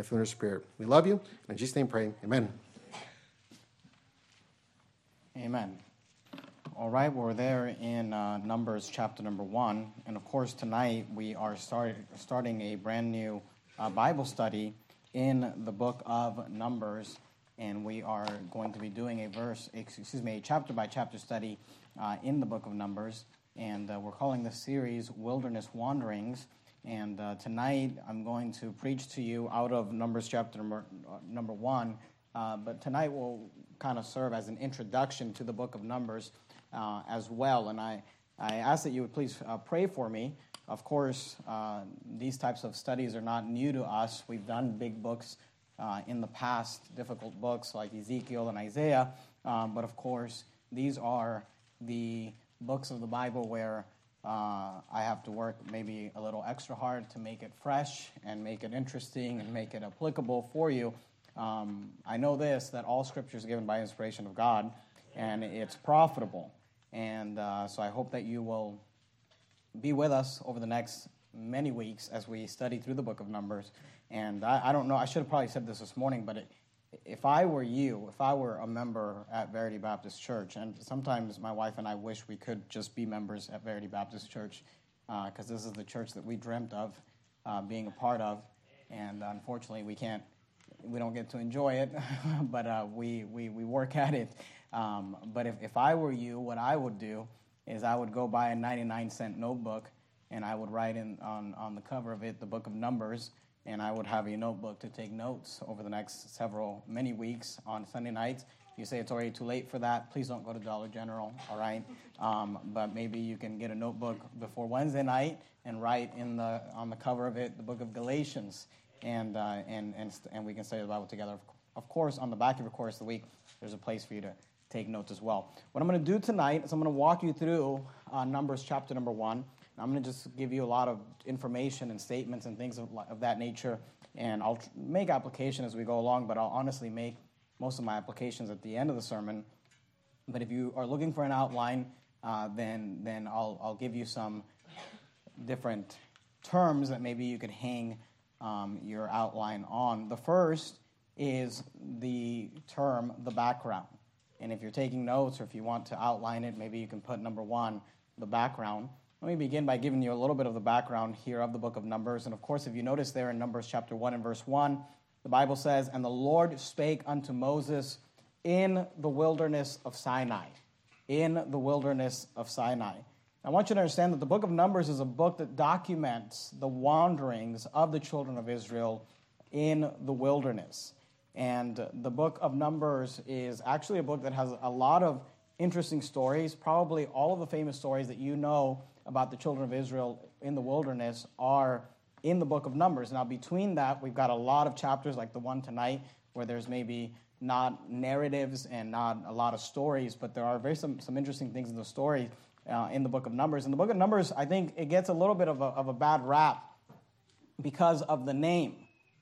and through your spirit. We love you. And in Jesus' name pray. Amen. Amen. All right, we're there in uh, Numbers chapter number one. And of course, tonight we are start, starting a brand new uh, Bible study in the book of Numbers. And we are going to be doing a verse, excuse me, a chapter by chapter study uh, in the book of Numbers. And uh, we're calling this series Wilderness Wanderings. And uh, tonight I'm going to preach to you out of Numbers chapter number, uh, number one. but tonight will kind of serve as an introduction to the book of Numbers uh, as well. And I, I ask that you would please uh, pray for me. Of course, uh, these types of studies are not new to us. We've done big books uh, in the past, difficult books like Ezekiel and Isaiah. Um, but of course, these are the books of the Bible where uh, I have to work maybe a little extra hard to make it fresh and make it interesting and make it applicable for you. Um, I know this that all scripture is given by inspiration of God and it's profitable. And uh, so I hope that you will be with us over the next many weeks as we study through the book of Numbers. And I, I don't know, I should have probably said this this morning, but it, if I were you, if I were a member at Verity Baptist Church, and sometimes my wife and I wish we could just be members at Verity Baptist Church, because uh, this is the church that we dreamt of uh, being a part of, and unfortunately we can't we don't get to enjoy it, but uh, we, we, we work at it. Um, but if, if I were you, what I would do is I would go buy a 99 cent notebook and I would write in on, on the cover of it the book of Numbers, and I would have a notebook to take notes over the next several, many weeks on Sunday nights. If you say it's already too late for that, please don't go to Dollar General, all right? Um, but maybe you can get a notebook before Wednesday night and write in the, on the cover of it the book of Galatians and, uh, and, and, and we can study the Bible together. Of course, on the back of your course of the week, there's a place for you to take notes as well. What I'm going to do tonight is I'm going to walk you through uh, Numbers chapter number one. I'm going to just give you a lot of information and statements and things of, of that nature, and I'll make application as we go along, but I'll honestly make most of my applications at the end of the sermon. But if you are looking for an outline, uh, then, then I'll, I'll give you some different terms that maybe you could hang um, your outline on. The first is the term the background. And if you're taking notes or if you want to outline it, maybe you can put number one, the background. Let me begin by giving you a little bit of the background here of the book of Numbers. And of course, if you notice there in Numbers chapter 1 and verse 1, the Bible says, And the Lord spake unto Moses in the wilderness of Sinai. In the wilderness of Sinai. I want you to understand that the book of Numbers is a book that documents the wanderings of the children of Israel in the wilderness. And the book of Numbers is actually a book that has a lot of interesting stories. Probably all of the famous stories that you know about the children of Israel in the wilderness are in the book of Numbers. Now, between that, we've got a lot of chapters like the one tonight where there's maybe not narratives and not a lot of stories, but there are very some, some interesting things in the story uh, in the book of Numbers. In the book of Numbers, I think it gets a little bit of a, of a bad rap because of the name,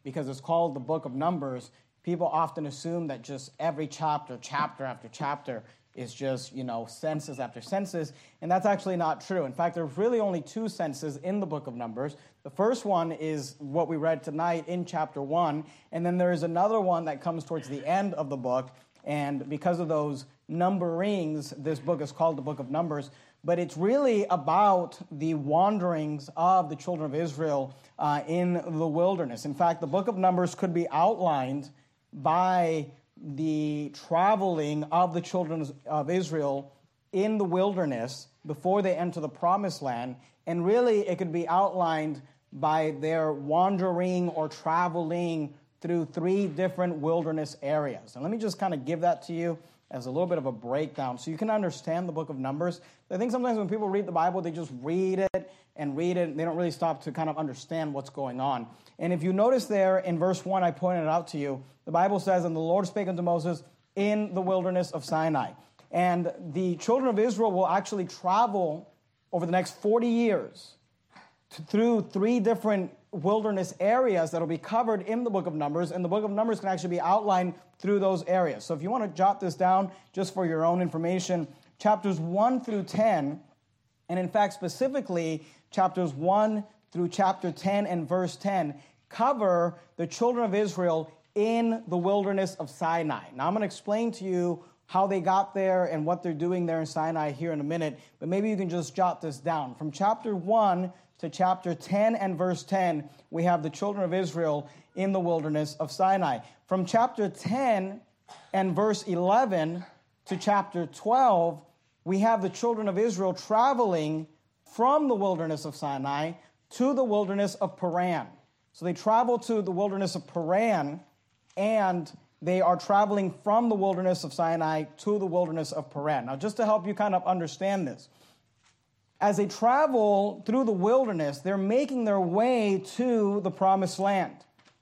because it's called the book of Numbers. People often assume that just every chapter, chapter after chapter, is just, you know, census after census, and that's actually not true. In fact, there's really only two censuses in the book of Numbers. The first one is what we read tonight in chapter 1, and then there is another one that comes towards the end of the book, and because of those numberings, this book is called the book of Numbers but it's really about the wanderings of the children of Israel uh, in the wilderness. In fact, the book of Numbers could be outlined by the traveling of the children of Israel in the wilderness before they enter the promised land. And really, it could be outlined by their wandering or traveling through three different wilderness areas. And let me just kind of give that to you as a little bit of a breakdown so you can understand the book of Numbers. I think sometimes when people read the Bible, they just read it and read it, and they don't really stop to kind of understand what's going on. And if you notice there in verse 1, I pointed it out to you, the Bible says, And the Lord spake unto Moses in the wilderness of Sinai. And the children of Israel will actually travel over the next 40 years through three different wilderness areas that will be covered in the book of Numbers, and the book of Numbers can actually be outlined through those areas. So if you want to jot this down just for your own information, chapters 1 through 10, and in fact, specifically, chapters 1 through chapter 10 and verse 10 cover the children of Israel in the wilderness of Sinai. Now, I'm going to explain to you how they got there and what they're doing there in Sinai here in a minute, but maybe you can just jot this down. From chapter 1 to chapter 10 and verse 10, we have the children of Israel in the wilderness of Sinai. From chapter 10 and verse 11 to chapter 12, we have the children of Israel traveling from the wilderness of Sinai to the wilderness of Paran. So they travel to the wilderness of Paran and they are traveling from the wilderness of Sinai to the wilderness of Paran. Now, just to help you kind of understand this, as they travel through the wilderness, they're making their way to the promised land.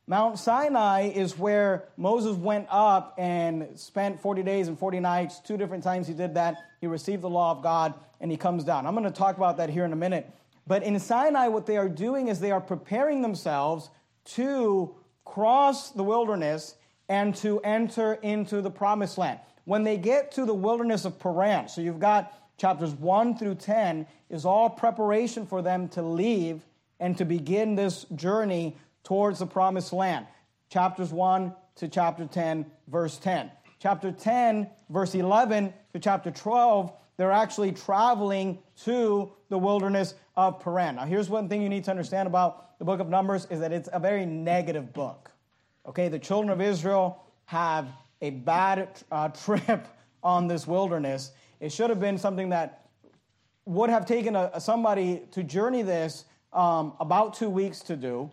Mount Sinai is where Moses went up and spent 40 days and 40 nights. Two different times he did that. He received the law of God and he comes down. I'm going to talk about that here in a minute. But in Sinai, what they are doing is they are preparing themselves to cross the wilderness and to enter into the promised land. When they get to the wilderness of Paran, so you've got chapters 1 through 10, is all preparation for them to leave and to begin this journey towards the promised land. Chapters 1 to chapter 10, verse 10. Chapter 10, verse 11 to chapter 12, they're actually traveling to the wilderness of Paran. Now, here's one thing you need to understand about the book of Numbers is that it's a very negative book. Okay, the children of Israel have a bad uh, trip on this wilderness. It should have been something that would have taken a, somebody to journey this um, about two weeks to do.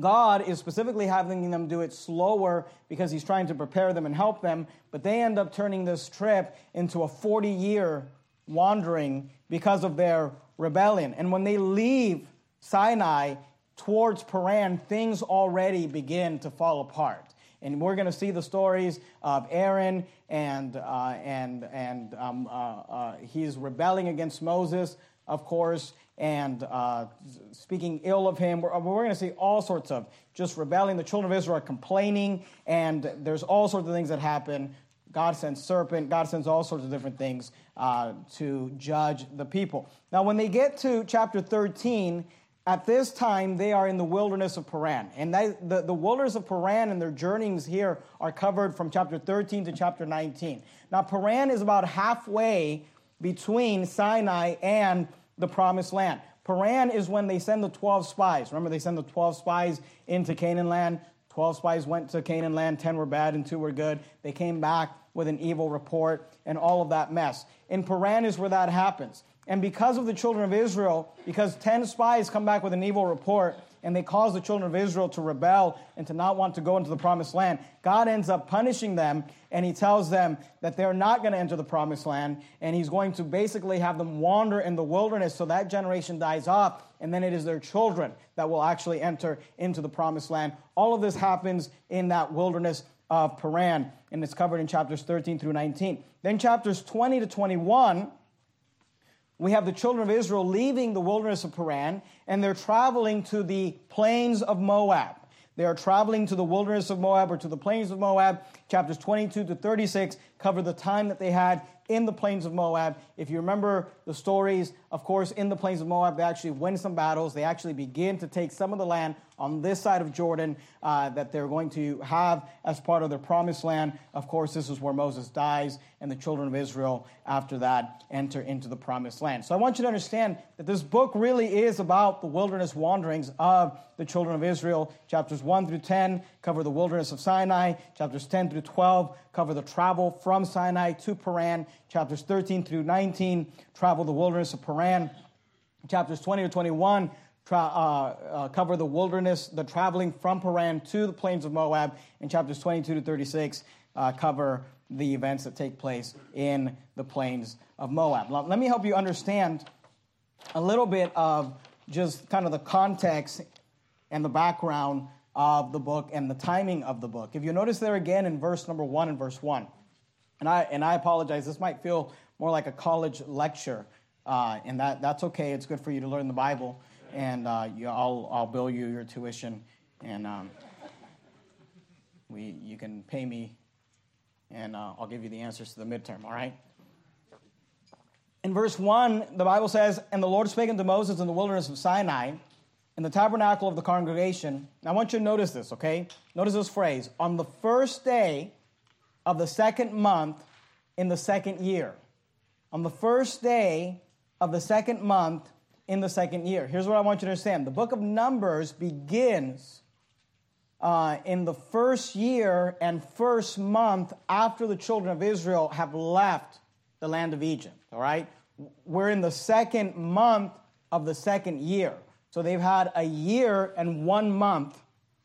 God is specifically having them do it slower because He's trying to prepare them and help them, but they end up turning this trip into a 40 year wandering because of their rebellion. And when they leave Sinai towards Paran, things already begin to fall apart. And we're going to see the stories of Aaron, and, uh, and, and um, uh, uh, he's rebelling against Moses, of course, and uh, speaking ill of him. We're, we're going to see all sorts of just rebelling. The children of Israel are complaining, and there's all sorts of things that happen. God sends serpent. God sends all sorts of different things uh, to judge the people. Now, when they get to chapter 13, at this time, they are in the wilderness of Paran. And the, the wilderness of Paran and their journeyings here are covered from chapter 13 to chapter 19. Now, Paran is about halfway between Sinai and the promised land. Paran is when they send the 12 spies. Remember, they send the 12 spies into Canaan land. 12 spies went to Canaan land, 10 were bad and 2 were good. They came back with an evil report and all of that mess. In Paran is where that happens. And because of the children of Israel, because 10 spies come back with an evil report and they cause the children of Israel to rebel and to not want to go into the promised land, God ends up punishing them and he tells them that they're not going to enter the promised land and he's going to basically have them wander in the wilderness so that generation dies off and then it is their children that will actually enter into the promised land. All of this happens in that wilderness of Paran and it's covered in chapters 13 through 19. Then chapters 20 to 21 we have the children of Israel leaving the wilderness of Paran, and they're traveling to the plains of Moab. They are traveling to the wilderness of Moab or to the plains of Moab. Chapters 22 to 36 cover the time that they had in the plains of Moab. If you remember the stories, of course, in the plains of Moab, they actually win some battles. They actually begin to take some of the land on this side of Jordan uh, that they're going to have as part of their promised land. Of course, this is where Moses dies, and the children of Israel, after that, enter into the promised land. So I want you to understand that this book really is about the wilderness wanderings of the children of Israel. Chapters 1 through 10 cover the wilderness of Sinai, chapters 10 through 12 cover the travel from Sinai to Paran, chapters 13 through 19 travel the wilderness of Paran, chapters 20 to 21 tra- uh, uh, cover the wilderness, the traveling from Paran to the plains of Moab, and chapters 22 to 36 uh, cover the events that take place in the plains of Moab. Let me help you understand a little bit of just kind of the context and the background of the book and the timing of the book. If you notice there again in verse number one and verse one, and I and I apologize, this might feel more like a college lecture, uh, and that that's okay. It's good for you to learn the Bible and uh, you, I'll, I'll bill you your tuition, and um, we, you can pay me, and uh, I'll give you the answers to the midterm, all right? In verse 1, the Bible says, And the Lord spake unto Moses in the wilderness of Sinai, in the tabernacle of the congregation. I want you to notice this, okay? Notice this phrase on the first day of the second month in the second year. On the first day of the second month in the second year. Here's what I want you to understand the book of Numbers begins uh, in the first year and first month after the children of Israel have left the land of Egypt, all right? We're in the second month of the second year. So they've had a year and one month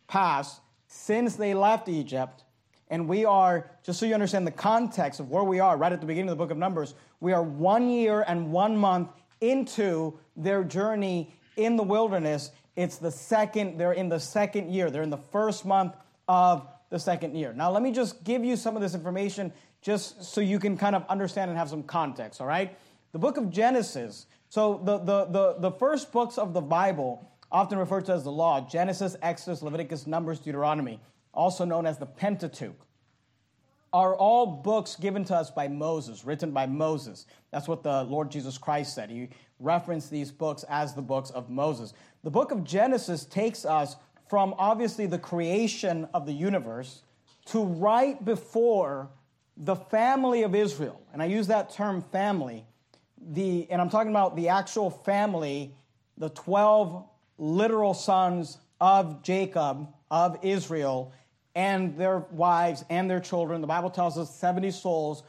pass since they left Egypt. And we are, just so you understand the context of where we are right at the beginning of the book of Numbers, we are one year and one month into their journey in the wilderness. It's the second, they're in the second year. They're in the first month of the second year. Now, let me just give you some of this information just so you can kind of understand and have some context, all right? The book of Genesis, so the, the, the, the first books of the Bible, often referred to as the law Genesis, Exodus, Leviticus, Numbers, Deuteronomy, also known as the Pentateuch, are all books given to us by Moses, written by Moses. That's what the Lord Jesus Christ said. He referenced these books as the books of Moses. The book of Genesis takes us from obviously the creation of the universe to right before the family of Israel. And I use that term family. The, and I'm talking about the actual family, the 12 literal sons of Jacob, of Israel, and their wives and their children. The Bible tells us 70 souls.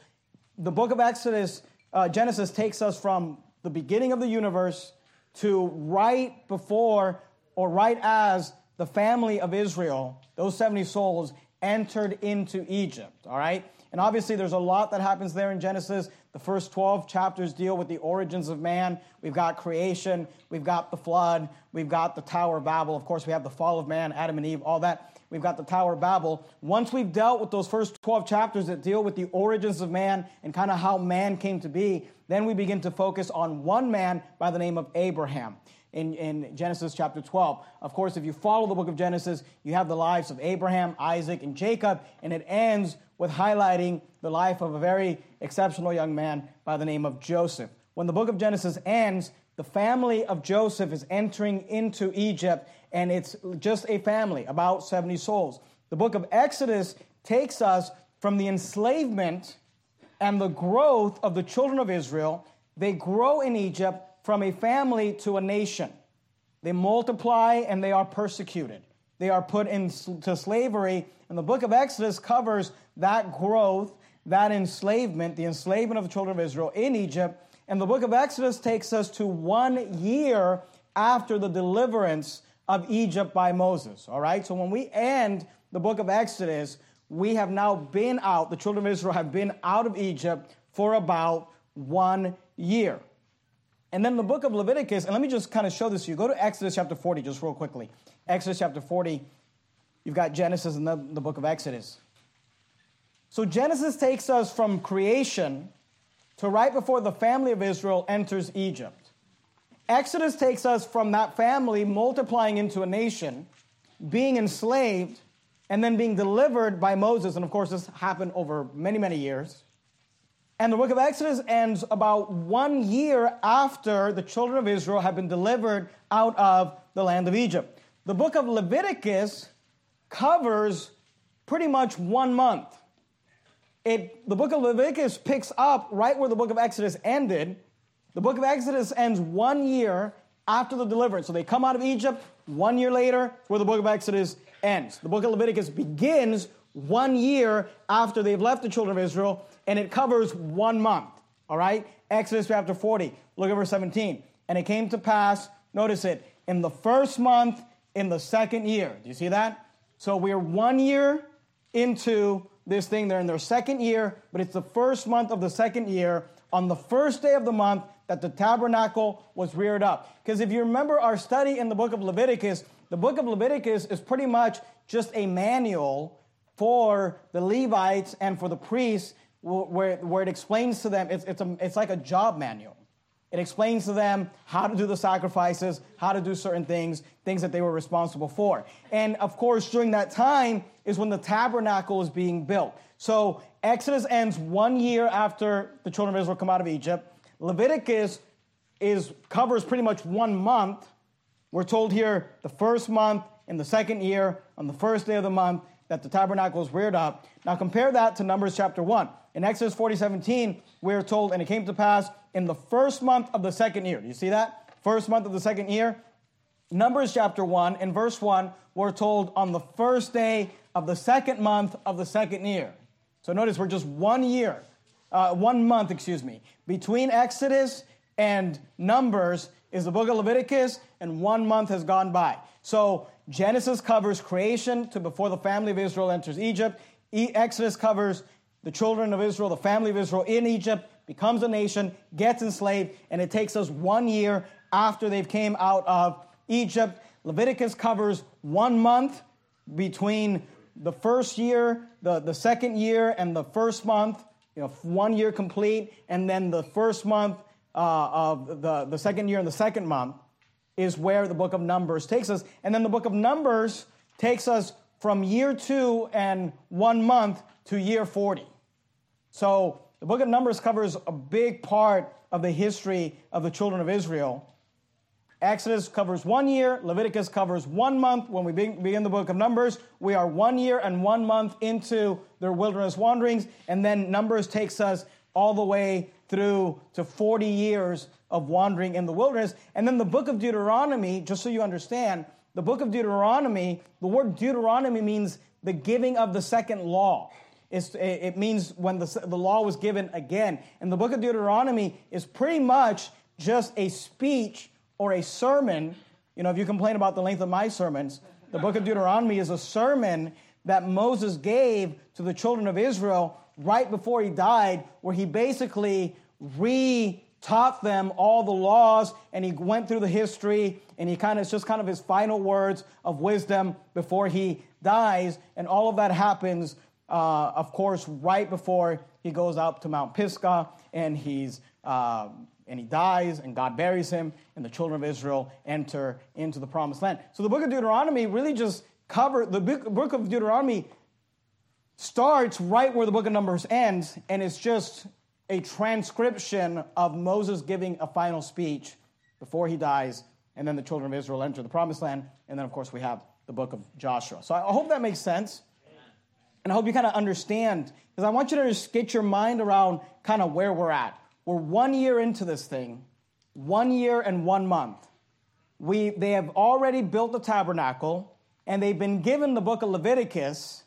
The book of Exodus, uh, Genesis, takes us from the beginning of the universe to right before or right as the family of Israel, those 70 souls, entered into Egypt. All right? And obviously, there's a lot that happens there in Genesis. The first 12 chapters deal with the origins of man. We've got creation, we've got the flood, we've got the Tower of Babel. Of course, we have the fall of man, Adam and Eve, all that. We've got the Tower of Babel. Once we've dealt with those first 12 chapters that deal with the origins of man and kind of how man came to be, then we begin to focus on one man by the name of Abraham. In, in, Genesis chapter 12. Of course, if you follow the book of Genesis, you have the lives of Abraham, Isaac, and Jacob, and it ends with highlighting the life of a very exceptional young man by the name of Joseph. When the book of Genesis ends, the family of Joseph is entering into Egypt, and it's just a family, about 70 souls. The book of Exodus takes us from the enslavement and the growth of the children of Israel. They grow in Egypt from a family to a nation. They multiply and they are persecuted. They are put into slavery. And the book of Exodus covers that growth, that enslavement, the enslavement of the children of Israel in Egypt and the book of Exodus takes us to one year after the deliverance of Egypt by Moses. All right? So when we end the book of Exodus, we have now been out, the children of Israel have been out of Egypt for about one year. And then the book of Leviticus, and let me just kind of show this to you. Go to Exodus chapter 40 just real quickly. Exodus chapter 40, you've got Genesis and the, the book of Exodus. So Genesis takes us from creation to right before the family of Israel enters Egypt. Exodus takes us from that family multiplying into a nation, being enslaved, and then being delivered by Moses. And of course, this happened over many, many years. And the book of Exodus ends about one year after the children of Israel have been delivered out of the land of Egypt. The book of Leviticus covers pretty much one month it, the book of Leviticus picks up right where the book of Exodus ended. The book of Exodus ends one year after the deliverance. So they come out of Egypt one year later, where the book of Exodus ends. The book of Leviticus begins one year after they've left the children of Israel, and it covers one month. All right? Exodus chapter 40, look at verse 17. And it came to pass, notice it, in the first month in the second year. Do you see that? So we're one year into this thing. They're in their second year, but it's the first month of the second year on the first day of the month that the tabernacle was reared up. Because if you remember our study in the book of Leviticus, the book of Leviticus is pretty much just a manual for the Levites and for the priests where, where it explains to them, it's, it's, a, it's like a job manual. It explains to them how to do the sacrifices, how to do certain things, things that they were responsible for. And of course, during that time is when the tabernacle is being built. So Exodus ends one year after the children of Israel come out of Egypt. Leviticus is covers pretty much one month, We're told here the first month in the second year, on the first day of the month, that the tabernacle is reared up. Now compare that to Numbers chapter 1. In Exodus 40, 17, we're told, and it came to pass in the first month of the second year. Do you see that? First month of the second year. Numbers chapter 1, in verse 1, we're told on the first day of the second month of the second year. So notice we're just one year, uh, one month, excuse me. Between Exodus and Numbers is the book of Leviticus, and one month has gone by. So Genesis covers creation to before the family of Israel enters Egypt. Exodus covers the children of Israel, the family of Israel in Egypt, becomes a nation, gets enslaved, and it takes us one year after they've came out of Egypt. Leviticus covers one month between the first year, the, the second year, and the first month, you know, one year complete, and then the first month uh, of the, the second year and the second month is where the book of Numbers takes us. And then the book of Numbers takes us from year two and one month to year 40. So the book of Numbers covers a big part of the history of the children of Israel. Exodus covers one year, Leviticus covers one month. When we begin the book of Numbers, we are one year and one month into their wilderness wanderings, and then Numbers takes us all the way through to 40 years of wandering in the wilderness. And then the book of Deuteronomy, just so you understand, the book of Deuteronomy, the word Deuteronomy means the giving of the second law. It's, it means when the, the law was given again. And the book of Deuteronomy is pretty much just a speech or a sermon. You know, if you complain about the length of my sermons, the book of Deuteronomy is a sermon that Moses gave to the children of Israel right before he died, where he basically re taught them all the laws and he went through the history and he kind of it's just kind of his final words of wisdom before he dies and all of that happens uh, of course right before he goes up to mount pisgah and he's uh, and he dies and god buries him and the children of israel enter into the promised land so the book of deuteronomy really just cover the book of deuteronomy starts right where the book of Numbers ends, and it's just a transcription of Moses giving a final speech before he dies, and then the children of Israel enter the promised land, and then, of course, we have the book of Joshua. So I hope that makes sense. And I hope you kind of understand, because I want you to just get your mind around kind of where we're at. We're one year into this thing, one year and one month. We, they have already built the tabernacle, and they've been given the book of Leviticus,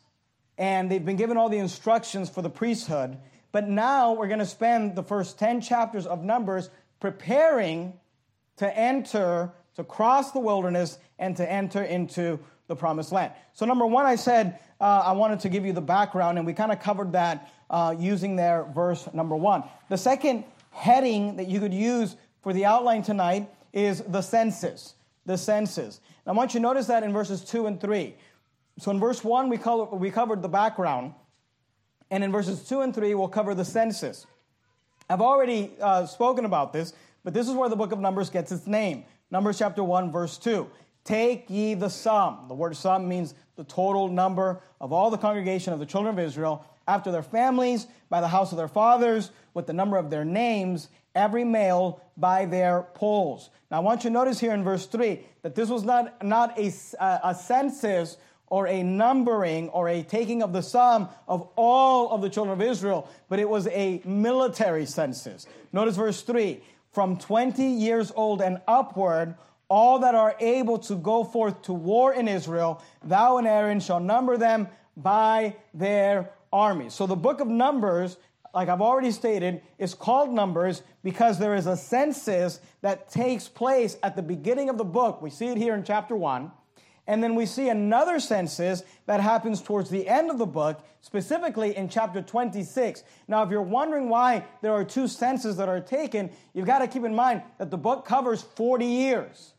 and they've been given all the instructions for the priesthood. But now we're going to spend the first 10 chapters of Numbers preparing to enter, to cross the wilderness, and to enter into the promised land. So, number one, I said uh, I wanted to give you the background, and we kind of covered that uh, using their verse number one. The second heading that you could use for the outline tonight is the census. The census. And I want you to notice that in verses two and three. So in verse 1, we, color, we covered the background. And in verses 2 and 3, we'll cover the census. I've already uh, spoken about this, but this is where the book of Numbers gets its name. Numbers chapter 1, verse 2. Take ye the sum. The word sum means the total number of all the congregation of the children of Israel after their families, by the house of their fathers, with the number of their names, every male by their polls. Now, I want you to notice here in verse 3 that this was not, not a, a census or a numbering or a taking of the sum of all of the children of Israel, but it was a military census. Notice verse 3 from 20 years old and upward, all that are able to go forth to war in Israel, thou and Aaron shall number them by their armies. So the book of Numbers, like I've already stated, is called Numbers because there is a census that takes place at the beginning of the book. We see it here in chapter 1. And then we see another census that happens towards the end of the book, specifically in chapter 26. Now, if you're wondering why there are two censuses that are taken, you've got to keep in mind that the book covers 40 years.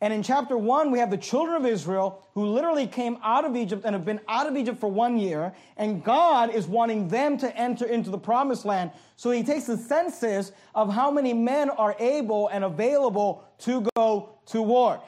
And in chapter 1, we have the children of Israel who literally came out of Egypt and have been out of Egypt for one year. And God is wanting them to enter into the promised land. So he takes the census of how many men are able and available to go to war.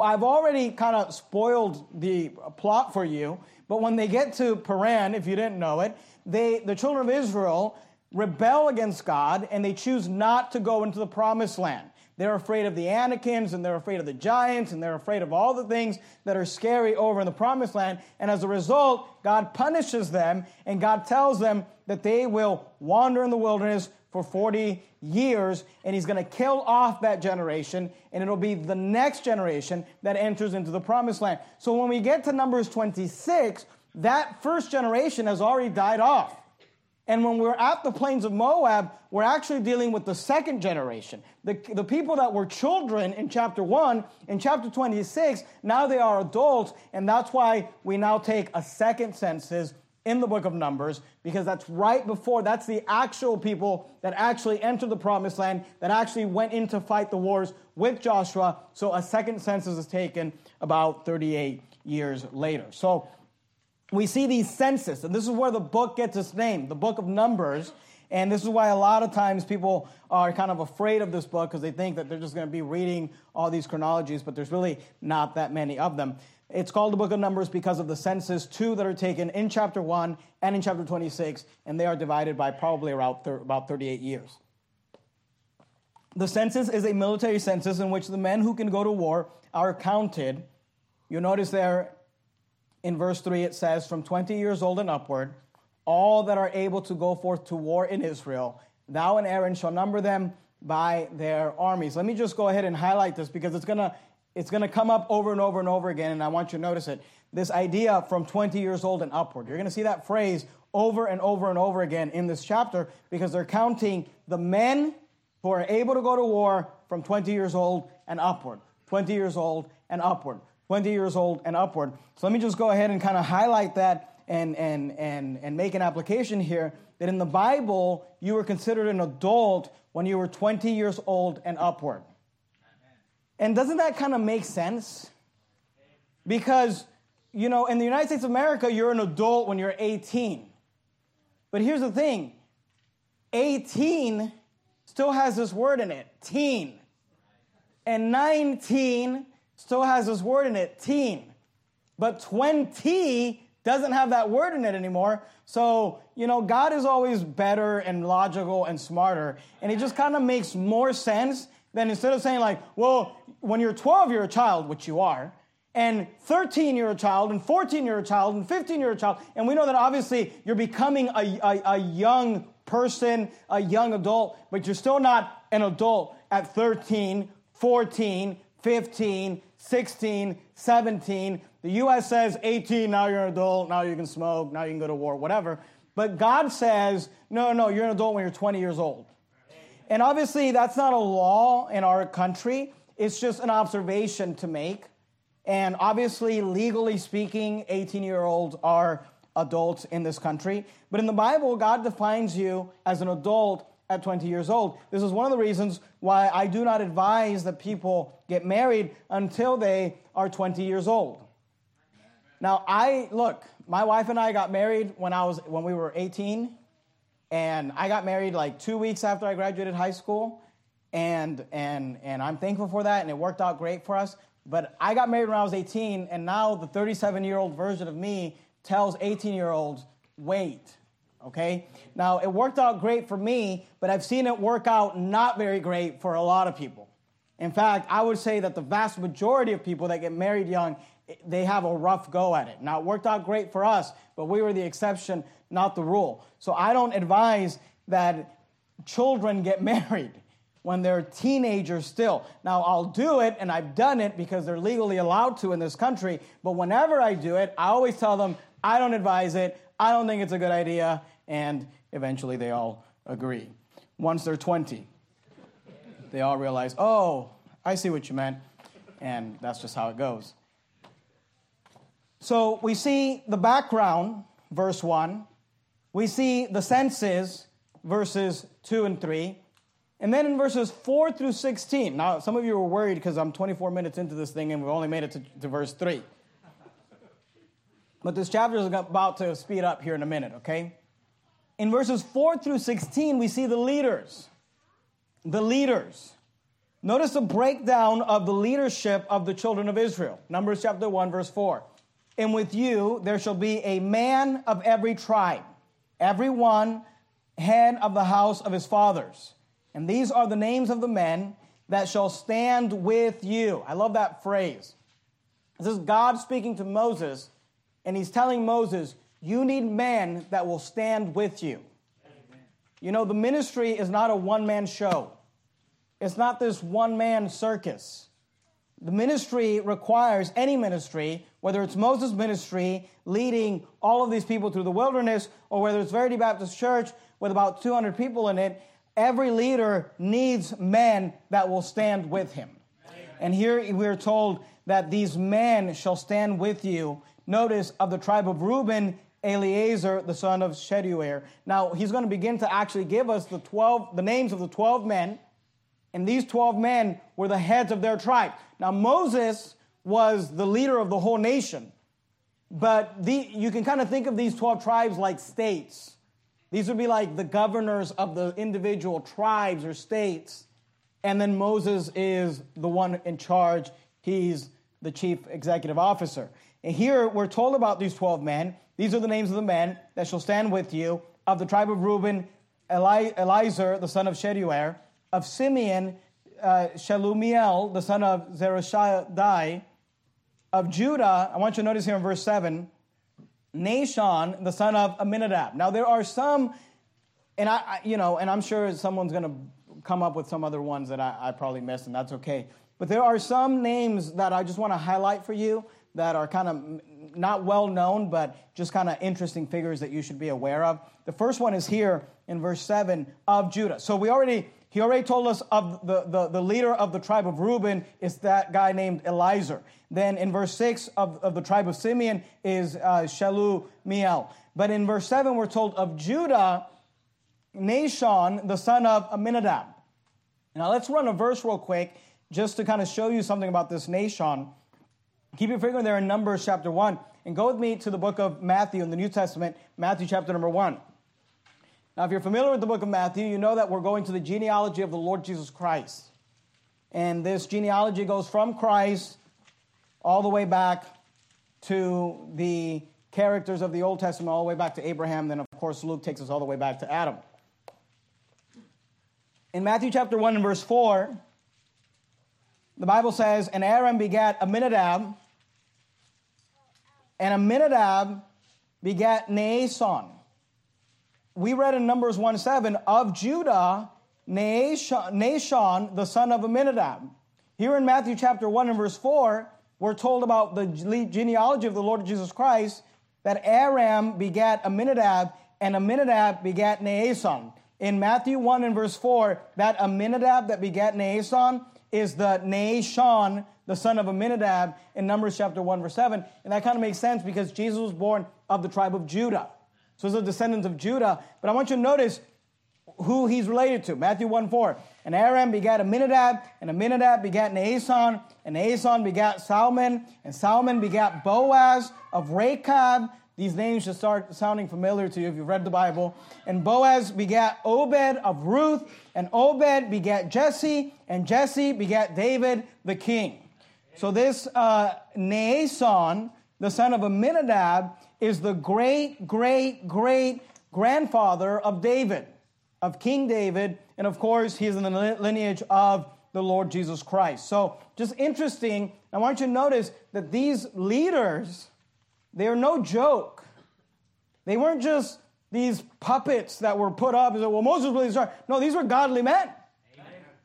I've already kind of spoiled the plot for you, but when they get to Paran, if you didn't know it, they, the children of Israel rebel against God and they choose not to go into the promised land. They're afraid of the Anakims and they're afraid of the giants and they're afraid of all the things that are scary over in the promised land. And as a result, God punishes them and God tells them that they will wander in the wilderness for 40 years and he's going to kill off that generation and it'll be the next generation that enters into the promised land. So when we get to Numbers 26, that first generation has already died off. And when we're at the plains of Moab, we're actually dealing with the second generation. The, the people that were children in chapter 1, in chapter 26, now they are adults, and that's why we now take a second census in the book of Numbers, because that's right before, that's the actual people that actually entered the promised land, that actually went in to fight the wars with Joshua. So a second census is taken about 38 years later. So we see these census, and this is where the book gets its name, the book of Numbers. And this is why a lot of times people are kind of afraid of this book because they think that they're just going to be reading all these chronologies, but there's really not that many of them. It's called the book of Numbers because of the census, two that are taken in chapter 1 and in chapter 26, and they are divided by probably around thir- about 38 years. The census is a military census in which the men who can go to war are counted. You notice there in verse 3 it says, From 20 years old and upward, all that are able to go forth to war in Israel, thou and Aaron shall number them by their armies. Let me just go ahead and highlight this because it's going to it's going to come up over and over and over again, and I want you to notice it. This idea from 20 years old and upward. You're going to see that phrase over and over and over again in this chapter because they're counting the men who are able to go to war from 20 years old and upward. 20 years old and upward. 20 years old and upward. So let me just go ahead and kind of highlight that and, and, and, and make an application here that in the Bible, you were considered an adult when you were 20 years old and upward. And doesn't that kind of make sense? Because, you know, in the United States of America, you're an adult when you're 18. But here's the thing 18 still has this word in it, teen. And 19 still has this word in it, teen. But 20 doesn't have that word in it anymore. So, you know, God is always better and logical and smarter. And it just kind of makes more sense than instead of saying, like, well, when you're 12, you're a child, which you are, and 13, you're a child, and 14, you're a child, and 15, you're a child. And we know that obviously you're becoming a, a, a young person, a young adult, but you're still not an adult at 13, 14, 15, 16, 17. The US says 18, now you're an adult, now you can smoke, now you can go to war, whatever. But God says, no, no, you're an adult when you're 20 years old. And obviously, that's not a law in our country. It's just an observation to make. And obviously, legally speaking, 18 year olds are adults in this country. But in the Bible, God defines you as an adult at 20 years old. This is one of the reasons why I do not advise that people get married until they are 20 years old. Now, I look, my wife and I got married when I was when we were 18 and I got married like 2 weeks after I graduated high school and and and I'm thankful for that and it worked out great for us. But I got married when I was 18 and now the 37-year-old version of me tells 18-year-olds, "Wait." Okay? Now, it worked out great for me, but I've seen it work out not very great for a lot of people. In fact, I would say that the vast majority of people that get married young, they have a rough go at it. Now, it worked out great for us, but we were the exception, not the rule. So I don't advise that children get married when they're teenagers still. Now, I'll do it, and I've done it because they're legally allowed to in this country, but whenever I do it, I always tell them, I don't advise it, I don't think it's a good idea, and eventually they all agree. Once they're 20, they all realize, oh, I see what you meant, and that's just how it goes. So we see the background, verse 1. We see the census, verses 2 and 3. And then in verses 4 through 16. Now, some of you were worried because I'm 24 minutes into this thing and we've only made it to, to verse 3. But this chapter is about to speed up here in a minute, okay? In verses 4 through 16, we see the leaders. The leaders. Notice the breakdown of the leadership of the children of Israel. Numbers chapter 1, verse 4. And with you there shall be a man of every tribe, every one head of the house of his fathers. And these are the names of the men that shall stand with you. I love that phrase. This is God speaking to Moses, and he's telling Moses, You need men that will stand with you. Amen. You know, the ministry is not a one man show, it's not this one man circus. The ministry requires any ministry, whether it's Moses' ministry leading all of these people through the wilderness, or whether it's Verity Baptist Church with about 200 people in it, every leader needs men that will stand with him. Amen. And here we're told that these men shall stand with you. Notice of the tribe of Reuben, Eleazar, the son of Shedeur. Now he's going to begin to actually give us the 12, the names of the 12 men. And these 12 men were the heads of their tribe. Now Moses was the leader of the whole nation. But the, you can kind of think of these 12 tribes like states. These would be like the governors of the individual tribes or states. And then Moses is the one in charge. He's the chief executive officer. And here we're told about these 12 men. These are the names of the men that shall stand with you. Of the tribe of Reuben, Eli- the son of Shedeur. Of Simeon, uh, Shelumiel, the son of Zurishaddai. Of Judah, I want you to notice here in verse 7, Nahshon, the son of Aminadab. Now there are some, and I, I you know, and I'm sure someone's going to come up with some other ones that I, I probably missed, and that's okay. But there are some names that I just want to highlight for you that are kind of not well known, but just kind of interesting figures that you should be aware of. The first one is here in verse 7 of Judah. So we already, he already told us of the, the, the leader of the tribe of Reuben is that guy named Elizur. Then in verse 6 of, of the tribe of Simeon is uh, Shelumiel. But in verse 7, we're told of Judah, Nahshon, the son of Aminadab. Now let's run a verse real quick just to kind of show you something about this Nahshon. Keep your finger there in Numbers chapter 1. And go with me to the book of Matthew in the New Testament, Matthew chapter number 1. Now, if you're familiar with the book of Matthew, you know that we're going to the genealogy of the Lord Jesus Christ. And this genealogy goes from Christ all the way back to the characters of the Old Testament, all the way back to Abraham. Then, of course, Luke takes us all the way back to Adam. In Matthew chapter 1 and verse 4, the Bible says, And Aram begat Amminadab, and Aminadab begat Naasson. We read in Numbers 1 7, of Judah, Nahshon, the son of Aminadab. Here in Matthew chapter 1 and verse 4, we're told about the genealogy of the Lord Jesus Christ that Aram begat Aminadab, and Aminadab begat Naasson. In Matthew 1 and verse 4, that Aminadab that begat Naasson is the Nahshon, the son of Amminadab, in Numbers chapter 1, verse 7. And that kind of makes sense because Jesus was born of the tribe of Judah. So he's a descendant of Judah. But I want you to notice who he's related to. Matthew 1 4. And Aram begat Amminadab, and Amminadab begat Naasson, and Naasson begat Salmon, and Salmon begat Boaz of Rachab. These names should start sounding familiar to you if you've read the Bible. And Boaz begat Obed of Ruth, and Obed begat Jesse, and Jesse begat David the king. So this uh, the son of Amminadab, is the great, great, great grandfather of David, of King David, and of course, he's in the lineage of the Lord Jesus Christ. So, just interesting. I want you to notice that these leaders, they are no joke. They weren't just these puppets that were put up and said, well, Moses really started. No, these were godly men.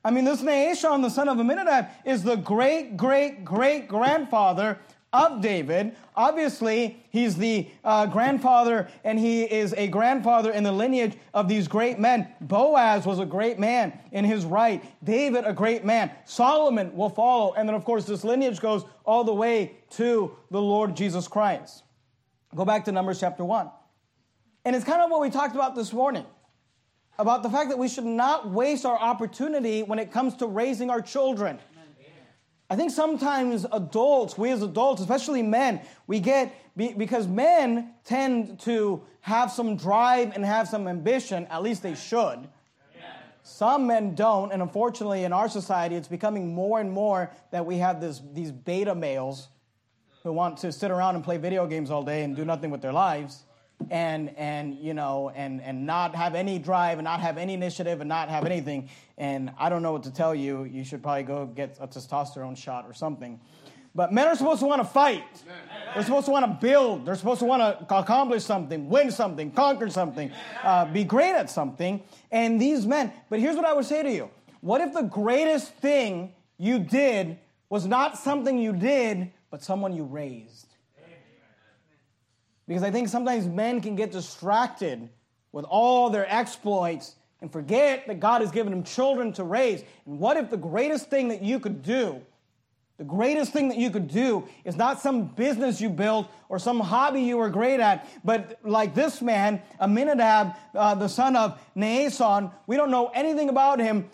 I mean, this Nahshon, the son of Amminadab, is the great, great, great grandfather of David. Obviously, he's the uh, grandfather, and he is a grandfather in the lineage of these great men. Boaz was a great man in his right. David, a great man. Solomon will follow. And then, of course, this lineage goes all the way to the Lord Jesus Christ. Go back to Numbers chapter 1. And it's kind of what we talked about this morning about the fact that we should not waste our opportunity when it comes to raising our children. I think sometimes adults, we as adults, especially men, we get, because men tend to have some drive and have some ambition, at least they should. Some men don't, and unfortunately in our society, it's becoming more and more that we have this, these beta males who want to sit around and play video games all day and do nothing with their lives. And and you know and and not have any drive and not have any initiative and not have anything. And i don't know what to tell you. You should probably go get a testosterone shot or something. But men are supposed to want to fight. They're supposed to want to build. They're supposed to want to accomplish something win something conquer something uh, be great at something. And these men but here's what i would say to you. What if the greatest thing you did was not something you did but someone you raised because I think sometimes men can get distracted with all their exploits and forget that God has given them children to raise. And what if the greatest thing that you could do, the greatest thing that you could do is not some business you built or some hobby you were great at, but like this man, Aminadab, uh, the son of Naasson, we don't know anything about him,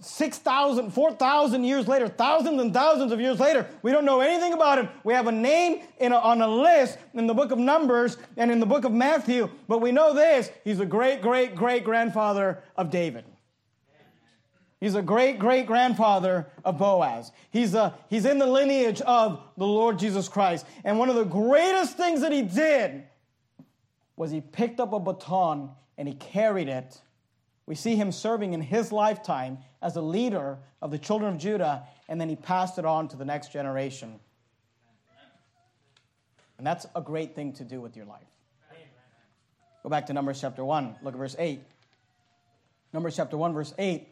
6,000, 4,000 years later, thousands and thousands of years later, we don't know anything about him. We have a name a, on a list in the book of Numbers and in the book of Matthew, but we know this he's a great, great, great grandfather of David. He's a great, great grandfather of Boaz. He's, a, he's in the lineage of the Lord Jesus Christ. And one of the greatest things that he did was he picked up a baton and he carried it we see him serving in his lifetime as a leader of the children of Judah, and then he passed it on to the next generation. And that's a great thing to do with your life. Go back to Numbers chapter 1, look at verse 8. Numbers chapter 1, verse 8.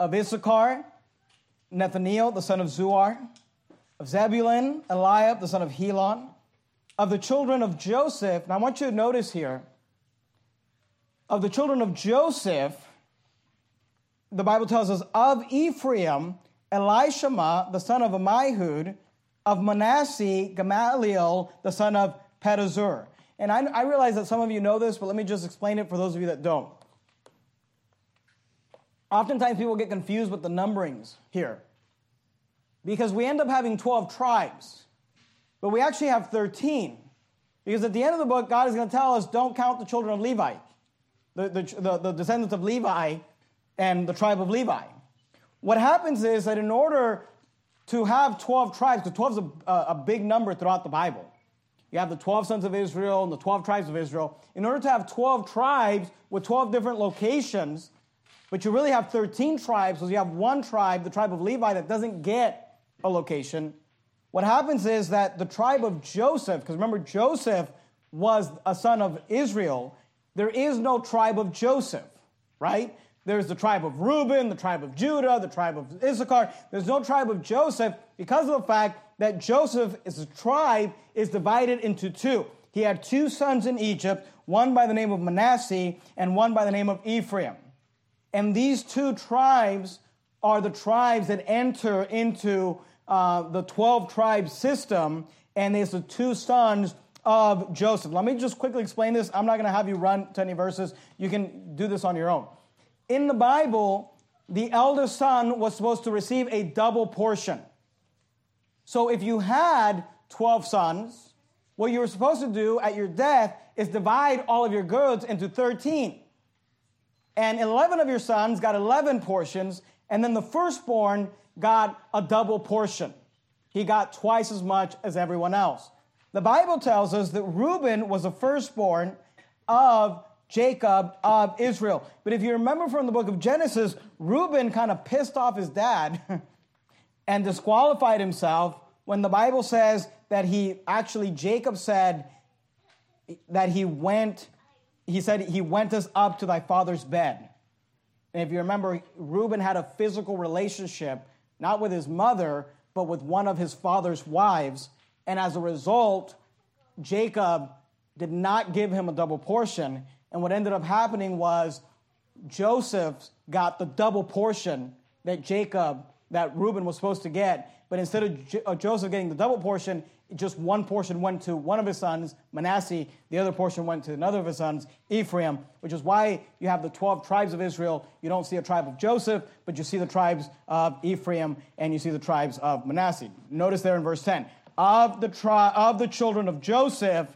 Of Issachar, Nethaneel, the son of Zuar. Of Zebulun, Eliab, the son of Helon. Of the children of Joseph. Now I want you to notice here of the children of Joseph, the Bible tells us, of Ephraim, Elishama, the son of Ammihud, of Manasseh, Gamaliel, the son of Pedahzur. And I, I realize that some of you know this, but let me just explain it for those of you that don't. Oftentimes people get confused with the numberings here because we end up having 12 tribes, but we actually have 13. Because at the end of the book, God is going to tell us don't count the children of Levi the, the, the, the descendants of Levi and the tribe of Levi. What happens is that in order to have 12 tribes, because 12 is a, a, big number throughout the Bible. You have the 12 sons of Israel and the 12 tribes of Israel. In order to have 12 tribes with 12 different locations, but you really have 13 tribes, because you have one tribe, the tribe of Levi, that doesn't get a location. What happens is that the tribe of Joseph, because remember, Joseph was a son of Israel, there is no tribe of Joseph, right? There's the tribe of Reuben, the tribe of Judah, the tribe of Issachar. There's no tribe of Joseph because of the fact that Joseph, tribe, is divided into two. He had two sons in Egypt, one by the name of Manasseh and one by the name of Ephraim. And these two tribes are the tribes that enter into uh, the 12 tribe system, and there's the two sons of Joseph. Let me just quickly explain this. I'm not going to have you run to any verses. You can do this on your own. In the Bible, the eldest son was supposed to receive a double portion. So if you had 12 sons, what you were supposed to do at your death is divide all of your goods into 13. And 11 of your sons got 11 portions, and then the firstborn got a double portion. He got twice as much as everyone else. The Bible tells us that Reuben was the firstborn of Jacob of Israel. But if you remember from the book of Genesis, Reuben kind of pissed off his dad and disqualified himself when the Bible says that he actually, Jacob said that he went, he said, he went us up to thy father's bed. And if you remember, Reuben had a physical relationship, not with his mother, but with one of his father's wives. And as a result, Jacob did not give him a double portion. And what ended up happening was Joseph got the double portion that Jacob, that Reuben was supposed to get. But instead of J- uh, Joseph getting the double portion, just one portion went to one of his sons, Manasseh. The other portion went to another of his sons, Ephraim, which is why you have the 12 tribes of Israel. You don't see a tribe of Joseph, but you see the tribes of Ephraim and you see the tribes of Manasseh. Notice there in verse 10 of the, tri- of the children of Joseph,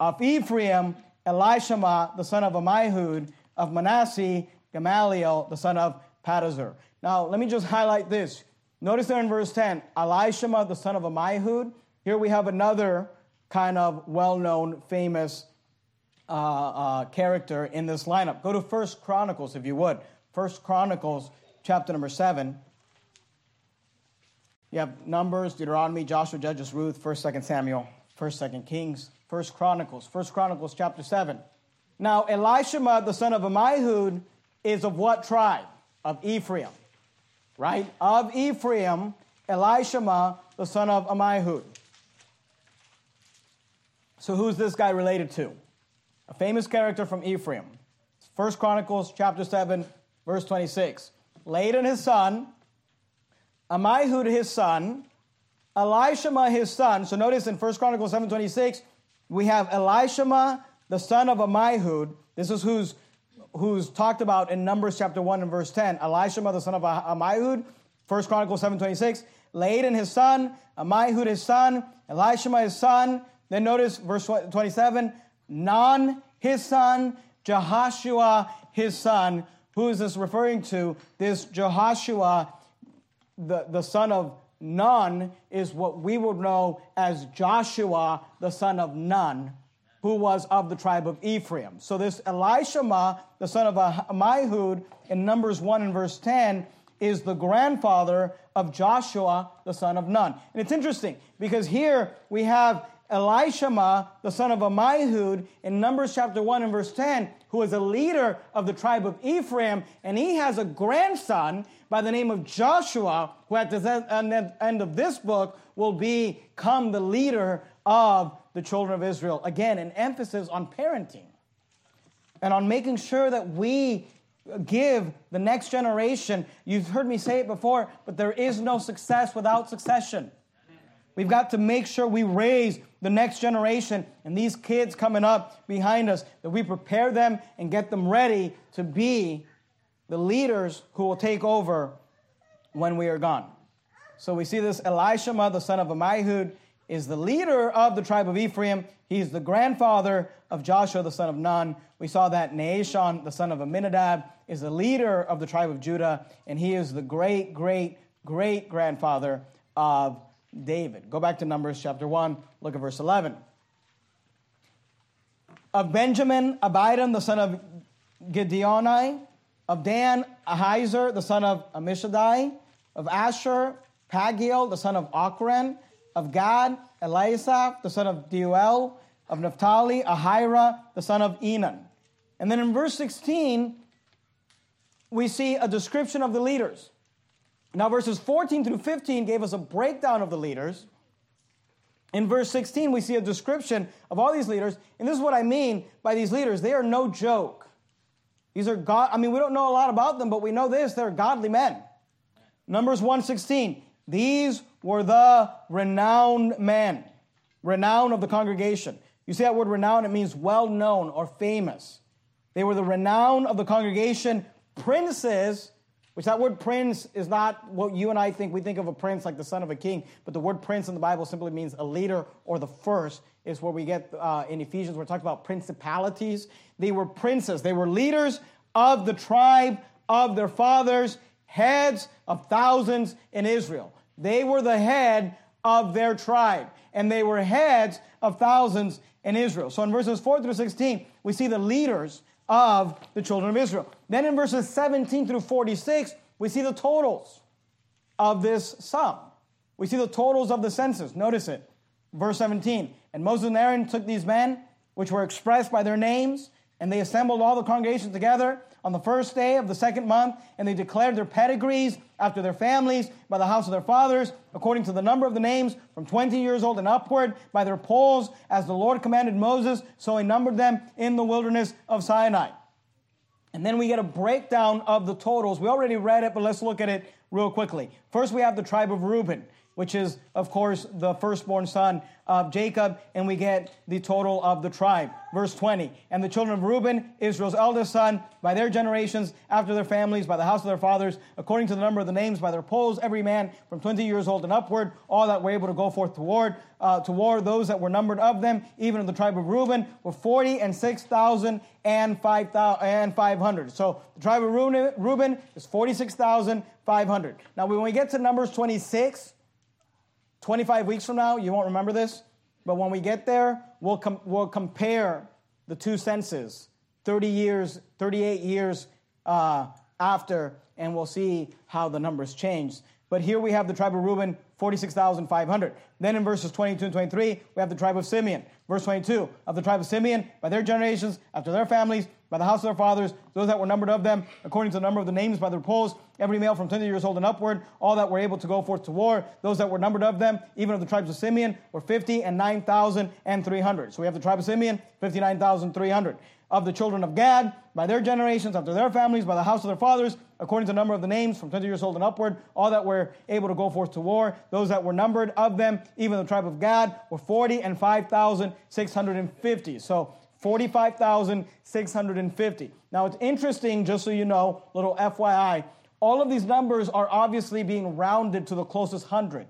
of Ephraim, Elishama, the son of Ammihud, of Manasseh, Gamaliel, the son of Pedahzur. Now, let me just highlight this. Notice there in verse 10, Elishama, the son of Ammihud. Here we have another kind of well known, famous uh, uh, character in this lineup. Go to First Chronicles, if you would. First Chronicles, chapter number 7. You have Numbers, Deuteronomy, Joshua, Judges, Ruth, 1st, 2nd Samuel, 1st, 2nd Kings, 1st Chronicles, 1st Chronicles, chapter 7. Now, Elishama, the son of Ammihud, is of what tribe? Of Ephraim, right? Of Ephraim, Elishama, the son of Ammihud. So who's this guy related to? A famous character from Ephraim. First Chronicles chapter 7, verse 26. Laadan his son, Ammihud his son, Elishama his son. So notice in First Chronicles 7, 26, we have Elishama, the son of Ammihud. This is who's who's talked about in Numbers chapter 1 and verse 10. Elishama, the son of Ammihud, First Chronicles 7, 26. Laadan his son, Ammihud his son, Elishama his son. Then notice verse 27, Nun his son, Jehoshua his son. Who is this referring to? This Jehoshua, the, the son of Nun, is what we would know as Joshua, the son of Nun, who was of the tribe of Ephraim. So this Elishama, the son of ah-, Ammihud, in Numbers 1 and verse 10, is the grandfather of Joshua, the son of Nun. And it's interesting because here we have Elishama, the son of Ammihud, in Numbers chapter 1 and verse 10, who is a leader of the tribe of Ephraim, and he has a grandson by the name of Joshua, who at the end of this book will become the leader of the children of Israel. Again, an emphasis on parenting and on making sure that we give the next generation. You've heard me say it before, but there is no success without succession. We've got to make sure we raise the next generation and these kids coming up behind us, that we prepare them and get them ready to be the leaders who will take over when we are gone. So we see this Elishama, the son of Ammihud, is the leader of the tribe of Ephraim. He's the grandfather of Joshua, the son of Nun. We saw that Nahshon, the son of Aminadab, is the leader of the tribe of Judah, and he is the great, great, great grandfather of David. Go back to Numbers chapter 1, look at verse 11. Of Benjamin, Abidan, the son of Gideoni. Of Dan, Ahiezer, the son of Ammishaddai, Of Asher, Pagiel, the son of Ocran. Of Gad, Eliasaph, the son of Deuel. Of Naphtali, Ahira, the son of Enan. And then in verse 16, we see a description of the leaders. Now, verses 14 through 15 gave us a breakdown of the leaders. In verse 16, we see a description of all these leaders. And this is what I mean by these leaders. They are no joke. These are God, I mean, we don't know a lot about them, but we know this, they're godly men. Numbers 116. These were the renowned men, renown of the congregation. You see that word renown, it means well known or famous. They were the renown of the congregation, princes which that word prince is not what you and I think. We think of a prince like the son of a king, but the word prince in the Bible simply means a leader or the first, is where we get uh, in Ephesians, we're talking about principalities. They were princes, they were leaders of the tribe of their fathers, heads of thousands in Israel. They were the head of their tribe, and they were heads of thousands in Israel. So in verses 4 through 16, we see the leaders of the children of Israel. Then in verses 17 through 46, we see the totals of this sum. We see the totals of the census. Notice it. Verse 17. And Moses and Aaron took these men, which were expressed by their names, and they assembled all the congregation together on the first day of the second month, and they declared their pedigrees after their families by the house of their fathers, according to the number of the names from 20 years old and upward, by their polls, as the Lord commanded Moses, so he numbered them in the wilderness of Sinai. And then we get a breakdown of the totals. We already read it, but let's look at it real quickly. First, we have the tribe of Reuben which is, of course, the firstborn son of Jacob, and we get the total of the tribe. Verse 20. And the children of Reuben, Israel's eldest son, by their generations, after their families, by the house of their fathers, according to the number of the names, by their polls, every man from 20 years old and upward, all that were able to go forth to war, uh, to war, those that were numbered of them, even of the tribe of Reuben, were 40 and 6,000 and 500. So the tribe of Reuben is 46,500. Now, when we get to Numbers 26, 25 weeks from now, you won't remember this, but when we get there, we'll, com- we'll compare the two census, 30 years, 38 years uh, after, and we'll see how the numbers change. But here we have the tribe of Reuben, 46,500. Then in verses 22 and 23, we have the tribe of Simeon. Verse 22, of the tribe of Simeon, by their generations, after their families, by the house of their fathers, those that were numbered of them, according to the number of the names by their polls, every male from 20 years old and upward, all that were able to go forth to war, those that were numbered of them, even of the tribes of Simeon, were 50 and 9,300. So we have the tribe of Simeon, 59,300 of the children of Gad, by their generations, after their families, by the house of their fathers, according to the number of the names, from 20 years old and upward, all that were able to go forth to war, those that were numbered of them, even the tribe of Gad, were 40 and 5,650. So 45,650. Now it's interesting, just so you know, little FYI, all of these numbers are obviously being rounded to the closest hundred.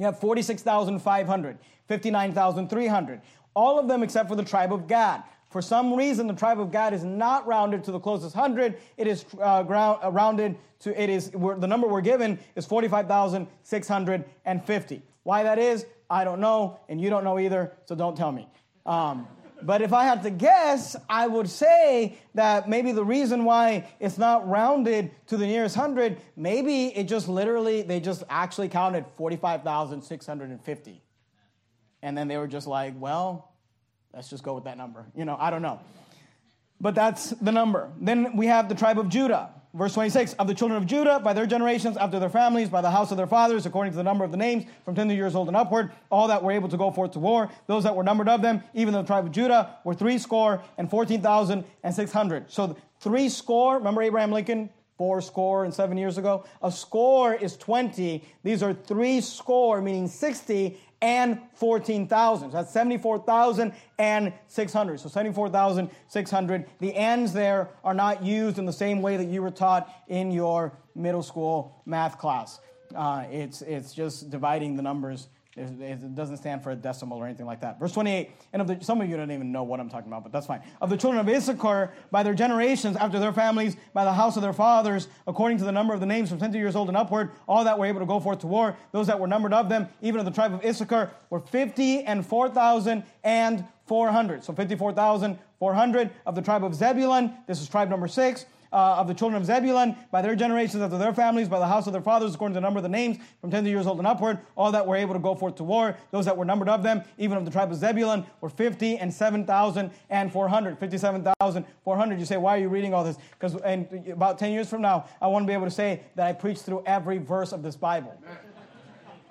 You have 46,500, 59,300. All of them except for the tribe of Gad. For some reason, the tribe of Gad is not rounded to the closest hundred. It is uh, ground, uh, rounded to, it is, the number we're given is 45,650. Why that is, I don't know, and you don't know either, so don't tell me. Um, but if I had to guess, I would say that maybe the reason why it's not rounded to the nearest hundred, maybe it just literally, they just actually counted 45,650. And then they were just like, well, Let's just go with that number. You know, I don't know. But that's the number. Then we have the tribe of Judah. Verse 26 Of the children of Judah, by their generations, after their families, by the house of their fathers, according to the number of the names, from 10 years old and upward, all that were able to go forth to war, those that were numbered of them, even the tribe of Judah, were three score and 14,600. So three score, remember Abraham Lincoln? Four score and seven years ago. A score is 20. These are three score, meaning 60, and 14,000. So that's 74,600. So 74,600. The ands there are not used in the same way that you were taught in your middle school math class. Uh, it's, it's just dividing the numbers it doesn't stand for a decimal or anything like that. Verse 28, and of the, some of you don't even know what I'm talking about, but that's fine. Of the children of Issachar, by their generations, after their families, by the house of their fathers, according to the number of the names from 20 years old and upward, all that were able to go forth to war, those that were numbered of them, even of the tribe of Issachar, were 50 and 4,000 and 400. So 54,400 of the tribe of Zebulun. This is tribe number six uh, of the children of Zebulun by their generations after their families, by the house of their fathers, according to the number of the names, from 10 years old and upward, all that were able to go forth to war. Those that were numbered of them, even of the tribe of Zebulun, were 50 and 7,400. 57,400. You say, why are you reading all this? Because about 10 years from now, I want to be able to say that I preached through every verse of this Bible. Amen.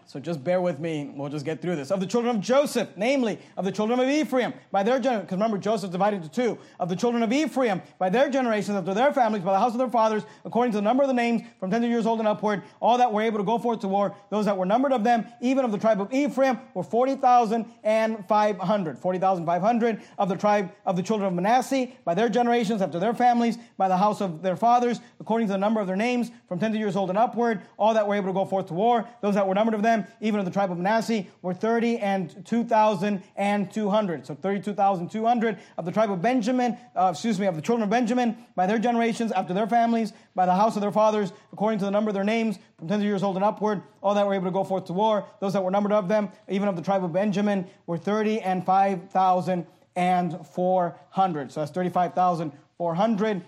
So just bear with me. We'll just get through this. Of the children of Joseph, namely, of the children of Ephraim, by their generation, because remember, Joseph divided into two. Of the children of Ephraim, by their generations, after their families, by the house of their fathers, according to the number of the names, from 10 years old and upward, all that were able to go forth to war, those that were numbered of them, even of the tribe of Ephraim, were 40,500. 40,500 of the tribe of the children of Manasseh, by their generations, after their families, by the house of their fathers, according to the number of their names, from 10 years old and upward, all that were able to go forth to war, those that were numbered of them, even of the tribe of Manasseh, were 30 and 2,200. So 32,200 of the tribe of Benjamin, uh, excuse me, of the children of Benjamin, by their generations, after their families, by the house of their fathers, according to the number of their names, from 10 years old and upward, all that were able to go forth to war. Those that were numbered of them, even of the tribe of Benjamin, were 30 and 5,400. So that's 35,400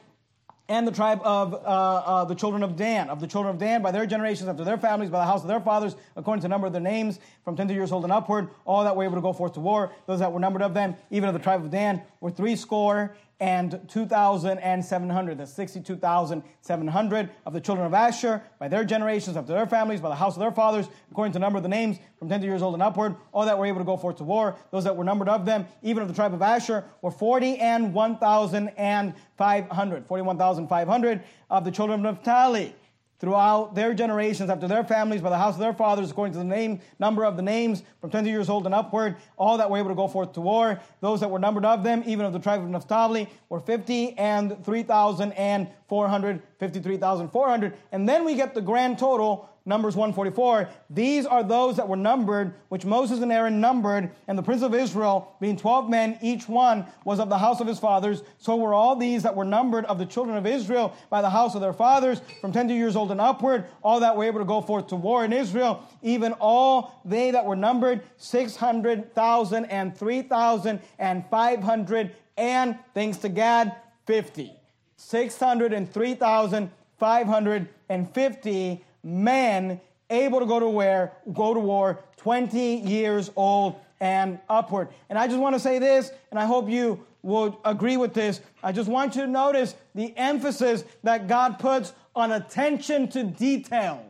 and the tribe of uh, uh, the children of Dan, of the children of Dan, by their generations, after their families, by the house of their fathers, according to the number of their names, from 10 years old and upward, all that were able to go forth to war. Those that were numbered of them, even of the tribe of Dan, were three score and 2,700. That's 62,700 of the children of Asher by their generations, after their families, by the house of their fathers, according to the number of the names, from 10 years old and upward, all that were able to go forth to war. Those that were numbered of them, even of the tribe of Asher, were 40 and 1,500. 41,500 of the children of Naphtali throughout their generations, after their families, by the house of their fathers, according to the name, number of the names, from 20 years old and upward, all that were able to go forth to war. Those that were numbered of them, even of the tribe of Naphtali, were 50 and 3,400, 53,400. And then we get the grand total Numbers 144, these are those that were numbered, which Moses and Aaron numbered, and the prince of Israel, being 12 men, each one was of the house of his fathers. So were all these that were numbered of the children of Israel by the house of their fathers, from 10 years old and upward, all that were able to go forth to war in Israel, even all they that were numbered, 600,000 and 3,000 and 500, and thanks to Gad, 50. 603,550 men able to go to where go to war 20 years old and upward. And I just want to say this, and I hope you will agree with this. I just want you to notice the emphasis that God puts on attention to detail.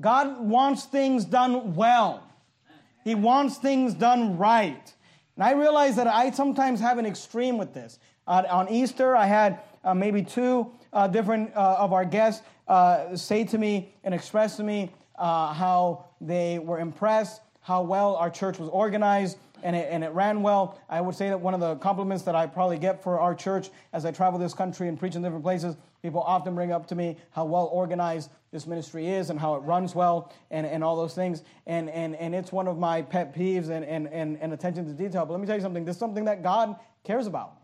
God wants things done well. He wants things done right. And I realize that I sometimes have an extreme with this. Uh, on Easter, I had uh, maybe two uh, different uh, of our guests uh, say to me and express to me uh, how they were impressed, how well our church was organized, and it, and it ran well. I would say that one of the compliments that I probably get for our church as I travel this country and preach in different places, people often bring up to me how well organized this ministry is and how it runs well and, and all those things. And, and, and it's one of my pet peeves and, and, and, and attention to detail. But let me tell you something this is something that God cares about.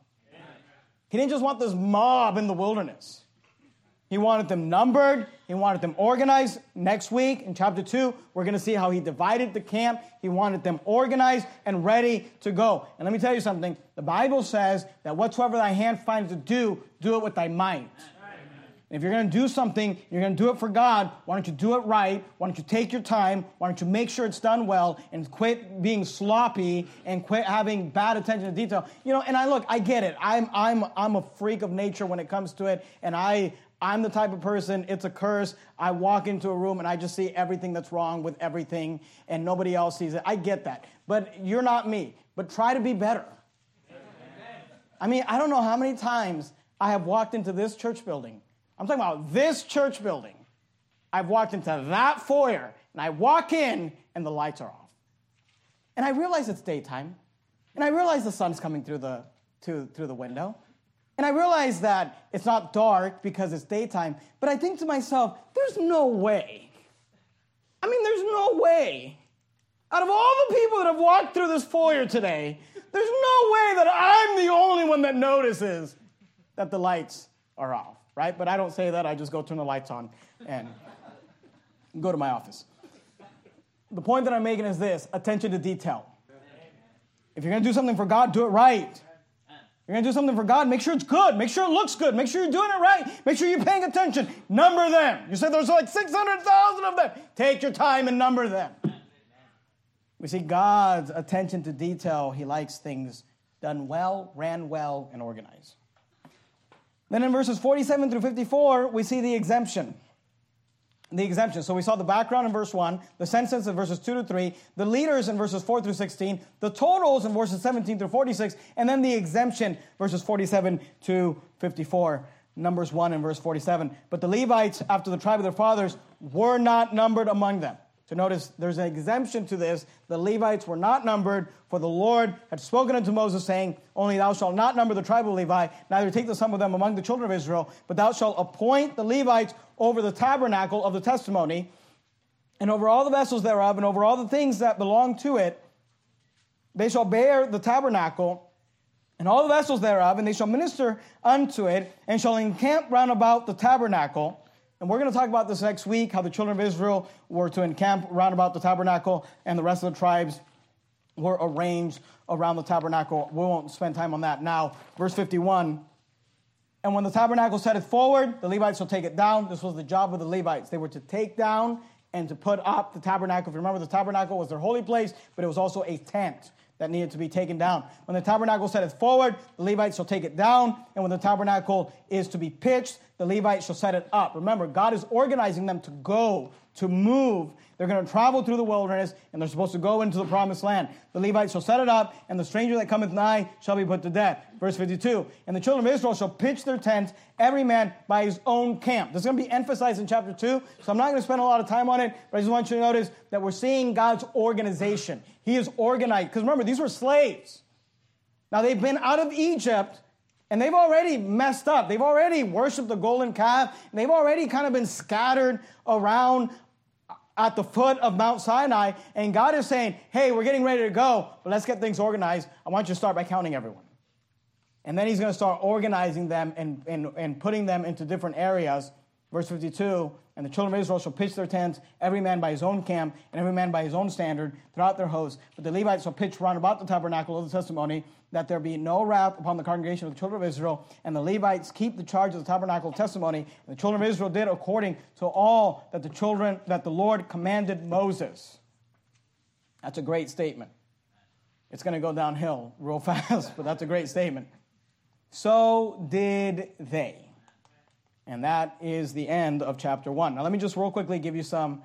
He didn't just want this mob in the wilderness. He wanted them numbered. He wanted them organized. Next week in chapter 2, we're going to see how he divided the camp. He wanted them organized and ready to go. And let me tell you something. The Bible says that whatsoever thy hand finds to do, do it with thy might. If you're going to do something, you're going to do it for God, why don't you do it right? Why don't you take your time? Why don't you make sure it's done well and quit being sloppy and quit having bad attention to detail? You know, and I look, I get it. I'm I'm I'm a freak of nature when it comes to it, and I I'm the type of person, it's a curse. I walk into a room and I just see everything that's wrong with everything and nobody else sees it. I get that. But you're not me. But try to be better. I mean, I don't know how many times I have walked into this church building I'm talking about this church building. I've walked into that foyer and I walk in and the lights are off. And I realize it's daytime. And I realize the sun's coming through the, to, through the window. And I realize that it's not dark because it's daytime. But I think to myself, there's no way. I mean, there's no way. Out of all the people that have walked through this foyer today, there's no way that I'm the only one that notices that the lights are off right? But I don't say that. I just go turn the lights on and go to my office. The point that I'm making is this attention to detail. If you're going to do something for God, do it right. You're going to do something for God, make sure it's good. Make sure it looks good. Make sure you're doing it right. Make sure you're paying attention. Number them. You said there's like 600,000 of them. Take your time and number them. We see God's attention to detail. He likes things done well, ran well, and organized. Then in verses 47 through 54, we see the exemption. The exemption. So we saw the background in verse 1, the census in verses 2 to 3, the leaders in verses 4 through 16, the totals in verses 17 through 46, and then the exemption, verses 47 to 54. Numbers 1 and verse 47. But the Levites, after the tribe of their fathers, were not numbered among them. So notice there's an exemption to this. The Levites were not numbered, for the Lord had spoken unto Moses, saying, Only thou shalt not number the tribe of Levi, neither take the sum of them among the children of Israel, but thou shalt appoint the Levites over the tabernacle of the testimony, and over all the vessels thereof, and over all the things that belong to it. They shall bear the tabernacle and all the vessels thereof, and they shall minister unto it, and shall encamp round about the tabernacle. And we're going to talk about this next week how the children of Israel were to encamp around about the tabernacle and the rest of the tribes were arranged around the tabernacle. We won't spend time on that now. Verse 51 And when the tabernacle setteth forward, the Levites shall take it down. This was the job of the Levites. They were to take down and to put up the tabernacle. If you remember, the tabernacle was their holy place, but it was also a tent that needed to be taken down. When the tabernacle setteth forward, the Levites shall take it down. And when the tabernacle is to be pitched, the Levites shall set it up. Remember, God is organizing them to go, to move. They're going to travel through the wilderness, and they're supposed to go into the promised land. The Levites shall set it up, and the stranger that cometh nigh shall be put to death. Verse 52 And the children of Israel shall pitch their tents, every man by his own camp. This is going to be emphasized in chapter 2, so I'm not going to spend a lot of time on it, but I just want you to notice that we're seeing God's organization. He is organized, because remember, these were slaves. Now they've been out of Egypt, And they've already messed up. They've already worshiped the golden calf. And they've already kind of been scattered around at the foot of Mount Sinai. And God is saying, hey, we're getting ready to go, but let's get things organized. I want you to start by counting everyone. And then he's going to start organizing them and, and, and putting them into different areas. Verse 52 And the children of Israel shall pitch their tents, every man by his own camp, and every man by his own standard, throughout their hosts. But the Levites shall pitch round about the tabernacle of the testimony, that there be no wrath upon the congregation of the children of Israel. And the Levites keep the charge of the tabernacle of testimony. And the children of Israel did according to all that the children, that the Lord commanded Moses. That's a great statement. It's going to go downhill real fast, but that's a great statement. So did they. And that is the end of chapter one. Now, let me just real quickly give you some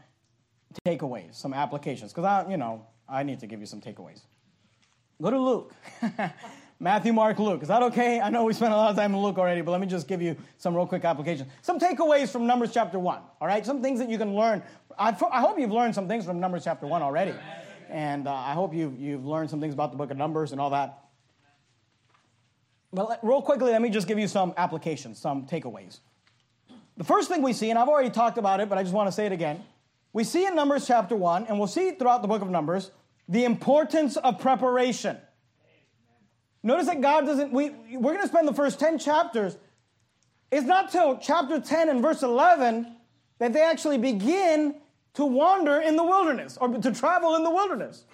takeaways, some applications, because I, you know, I need to give you some takeaways. Go to Luke. Matthew, Mark, Luke. Is that okay? I know we spent a lot of time in Luke already, but let me just give you some real quick applications. Some takeaways from Numbers chapter 1, all right? Some things that you can learn. I, I hope you've learned some things from Numbers chapter 1 already. And uh, I hope you've, you've learned some things about the book of Numbers and all that. But let, real quickly, let me just give you some applications, some takeaways. The first thing we see, and I've already talked about it, but I just want to say it again. We see in Numbers chapter 1, and we'll see throughout the book of Numbers, the importance of preparation. Notice that God doesn't, we, we're going to spend the first 10 chapters. It's not till chapter 10 and verse 11 that they actually begin to wander in the wilderness or to travel in the wilderness.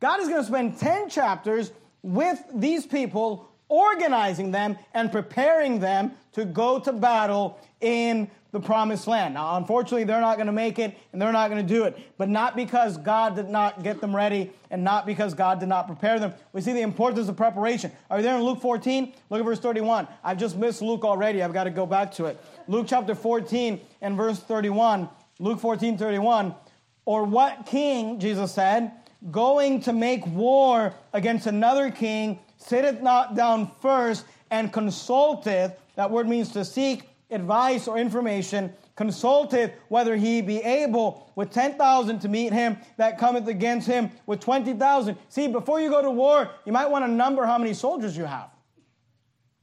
God is going to spend 10 chapters with these people organizing them and preparing them to go to battle in the promised land. Now, unfortunately, they're not going to make it and they're not going to do it, but not because God did not get them ready and not because God did not prepare them. We see the importance of preparation. Are you there in Luke 14? Look at verse 31. I've just missed Luke already. I've got to go back to it. Luke chapter 14 and verse 31. Luke 14, 31. Or what king, Jesus said, going to make war against another king sitteth not down first and consulteth, that word means to seek advice or information, consulteth whether he be able with 10,000 to meet him that cometh against him with 20,000. See, before you go to war, you might want to number how many soldiers you have.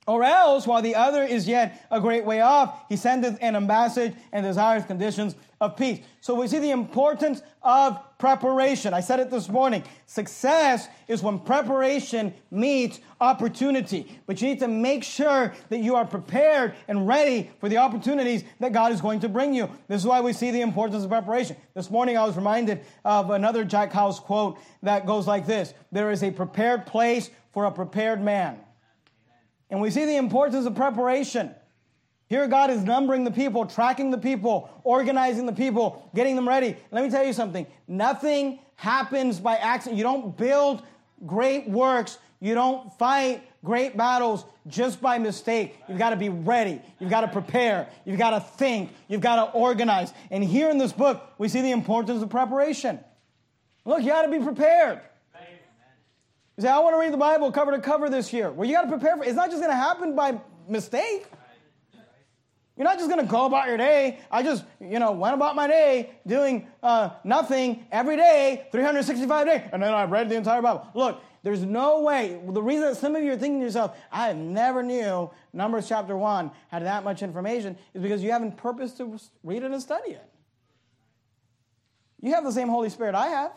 Or else, while the other is yet a great way off, he sendeth an ambassage and desireth conditions of peace. So we see the importance of preparation. I said it this morning. Success is when preparation meets opportunity. But you need to make sure that you are prepared and ready for the opportunities that God is going to bring you. This is why we see the importance of preparation. This morning I was reminded of another Jack Hyles quote that goes like this There is a prepared place for a prepared man. And we see the importance of preparation. Here, God is numbering the people, tracking the people, organizing the people, getting them ready. Let me tell you something nothing happens by accident. You don't build great works, you don't fight great battles just by mistake. You've got to be ready, you've got to prepare, you've got to think, you've got to organize. And here in this book, we see the importance of preparation. Look, you got to be prepared. You say, I want to read the Bible cover to cover this year. Well, you got to prepare for it. It's not just going to happen by mistake. You're not just going to go about your day. I just, you know, went about my day doing uh, nothing every day, 365 days, and then I read the entire Bible. Look, there's no way. The reason that some of you are thinking to yourself, I never knew Numbers chapter 1 had that much information is because you haven't purposed to read it and study it. You have the same Holy Spirit I have.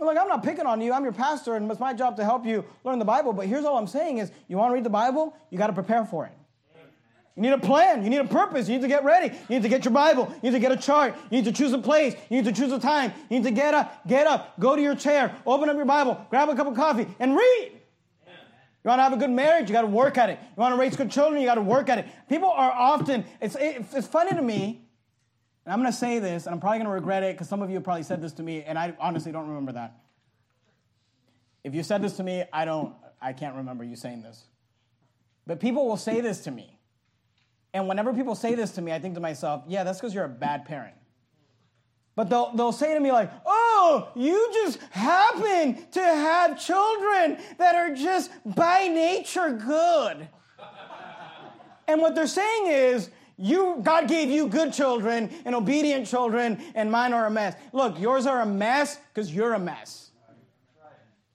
Look, I'm not picking on you. I'm your pastor, and it's my job to help you learn the Bible. But here's all I'm saying is you want to read the Bible, you got to prepare for it. You need a plan. You need a purpose. You need to get ready. You need to get your Bible. You need to get a chart. You need to choose a place. You need to choose a time. You need to get up, get up, go to your chair, open up your Bible, grab a cup of coffee, and read. You want to have a good marriage? You got to work at it. You want to raise good children? You got to work at it. People are often, it's, it's funny to me and I'm going to say this, and I'm probably going to regret it because some of you probably said this to me, and I honestly don't remember that. If you said this to me, I don't, I can't remember you saying this. But people will say this to me. And whenever people say this to me, I think to myself, yeah, that's because you're a bad parent. But they'll, they'll say to me, like, oh, you just happen to have children that are just by nature good. and what they're saying is, you, God gave you good children and obedient children, and mine are a mess. Look, yours are a mess because you're a mess.